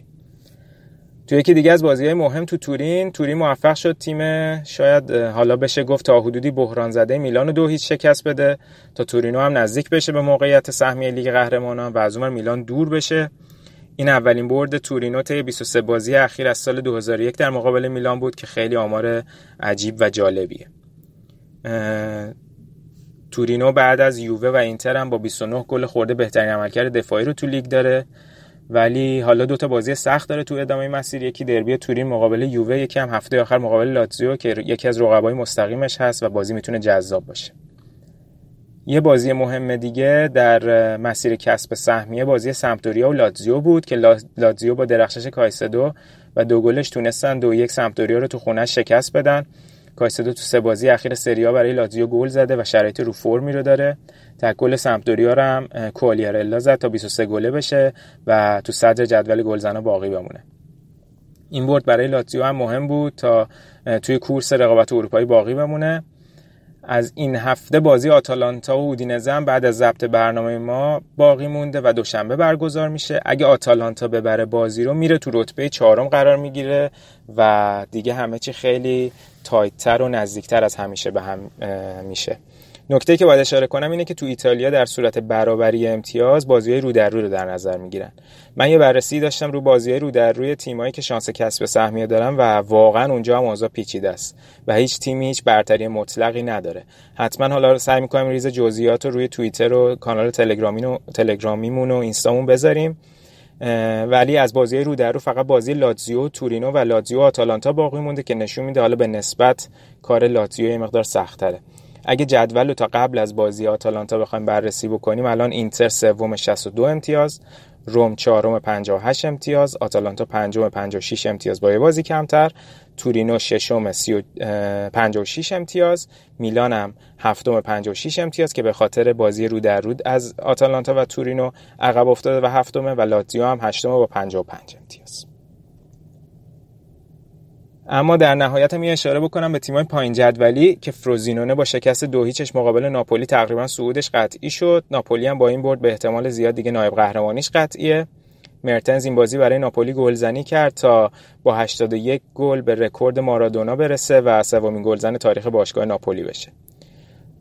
تو یکی دیگه از بازی های مهم تو تورین تورین موفق شد تیم شاید حالا بشه گفت تا حدودی بحران زده میلان دو هیچ شکست بده تا تورینو هم نزدیک بشه به موقعیت سهمیه لیگ قهرمانان و از اون میلان دور بشه. این اولین برد تورینو طی 23 بازی اخیر از سال 2001 در مقابل میلان بود که خیلی آمار عجیب و جالبیه. تورینو بعد از یووه و اینتر هم با 29 گل خورده بهترین عملکرد دفاعی رو تو لیگ داره ولی حالا دو تا بازی سخت داره تو ادامه مسیر. یکی دربی تورین مقابل یووه یکی هم هفته آخر مقابل لاتزیو که یکی از رقبای مستقیمش هست و بازی می‌تونه جذاب باشه. یه بازی مهم دیگه در مسیر کسب سهمیه بازی سمپدوریا و لاتزیو بود که لاتزیو با درخشش کایسدو و دو گلش تونستن دو یک سمپدوریا رو تو خونه شکست بدن. کایسدو تو سه بازی اخیر سریا برای لاتزیو گل زده و شرایط رو فرمی رو داره. تا گل سمپدوریا رو هم کوالیارلا زد تا 23 گله بشه و تو صدر جدول گلزنا باقی بمونه. این برد برای لاتزیو هم مهم بود تا توی کورس رقابت اروپایی باقی بمونه. از این هفته بازی آتالانتا و اودینزه هم بعد از ضبط برنامه ما باقی مونده و دوشنبه برگزار میشه. اگه آتالانتا ببره بازی رو میره تو رتبه چهارم قرار می‌گیره و دیگه همه چی خیلی تایتتر و نزدیکتر از همیشه به هم میشه. نکته که باید اشاره کنم اینه که تو ایتالیا در صورت برابری امتیاز بازی رو در رو رو در نظر می‌گیرن. من یه بررسی داشتم رو بازی رو در روی تیمایی که شانس کسب سهمیه دارن و واقعا اونجا هم اوضاع پیچیده است و هیچ تیمی هیچ برتری مطلقی نداره. حتما حالا سعی می‌کنیم ریز جزئیات رو روی توییتر و کانال تلگرامی و تلگرامیمون و اینستامون بذاریم. ولی از بازی رو در رو فقط بازی لاتزیو تورینو و لاتزیو آتالانتا باقی مونده که نشون میده حالا به نسبت کار لاتزیو مقدار سخت‌تره. اگه جدول رو تا قبل از بازی آتالانتا بخوایم بررسی بکنیم الان اینتر سوم 62 امتیاز روم چهارم 58 امتیاز آتالانتا پنجم 56 امتیاز. با یه بازی کمتر تورینو ششم 56 امتیاز میلان هم هفتم 56 امتیاز که به خاطر بازی رو در رود از آتالانتا و تورینو عقب افتاده و هفتمه و لاتزیو هم هشتم با 55 امتیاز. اما در نهایت می اشاره بکنم به تیمای پایین جدولی که فروزینونه با شکست دو هیچش مقابل ناپولی تقریبا صعودش قطعی شد. ناپولی هم با این برد به احتمال زیاد دیگه نایب قهرمانیش قطعیه. مرتنز این بازی برای ناپولی گلزنی کرد تا با 81 گل به رکورد مارادونا برسه و سومین گلزن تاریخ باشگاه ناپولی بشه.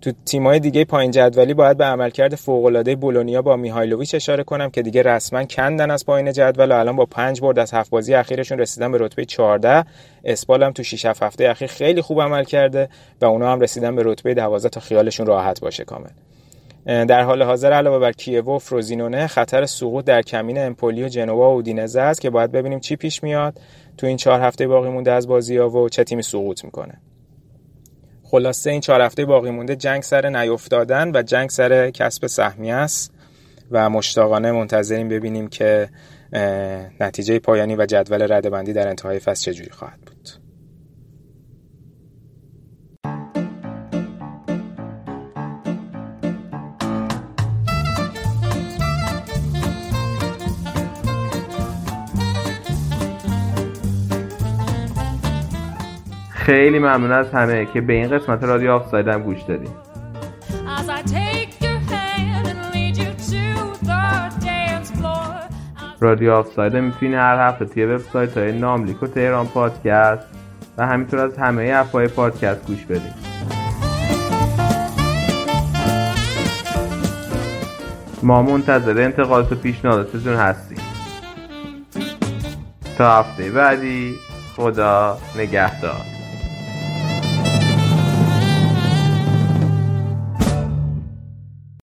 تو تیمای دیگه پایین جدولی باید به عملکرد فوق‌العاده بولونیا با میهایلوویچ اشاره کنم که دیگه رسما کندن از پایین جدول و الان با پنج برد از هفت بازی اخیرشون رسیدن به رتبه 14 اسپال هم تو 6 7 هفته اخیر خیلی خوب عمل کرده و اونا هم رسیدن به رتبه 12 تا خیالشون راحت باشه کامل. در حال حاضر علاوه بر کیوو و فروزینونه خطر سقوط در کمین امپولی و جنوا و اودینزه است که باید ببینیم چی پیش میاد. تو این چهار هفته باقی مونده از بازی ها و چه تیمی سقوط می‌کنه. خلاصه این چهار هفته باقی مونده جنگ سر نیفتادن و جنگ سر کسب سهمیه است و مشتاقانه منتظریم ببینیم که نتیجه پایانی و جدول ردبندی در انتهای فصل چجوری خواهد خیلی ممنون از همه که به این قسمت رادیو آفساید هم گوش دادیم. رادیو آفساید می‌تونی هر هفته توی وبسایت های ناملیک و تهران پادکست و همینطور از همه اپهای پادکست گوش بدید ما منتظر انتقادات و پیشنهاداتتون هستیم. تا هفته بعدی خدا نگهدار.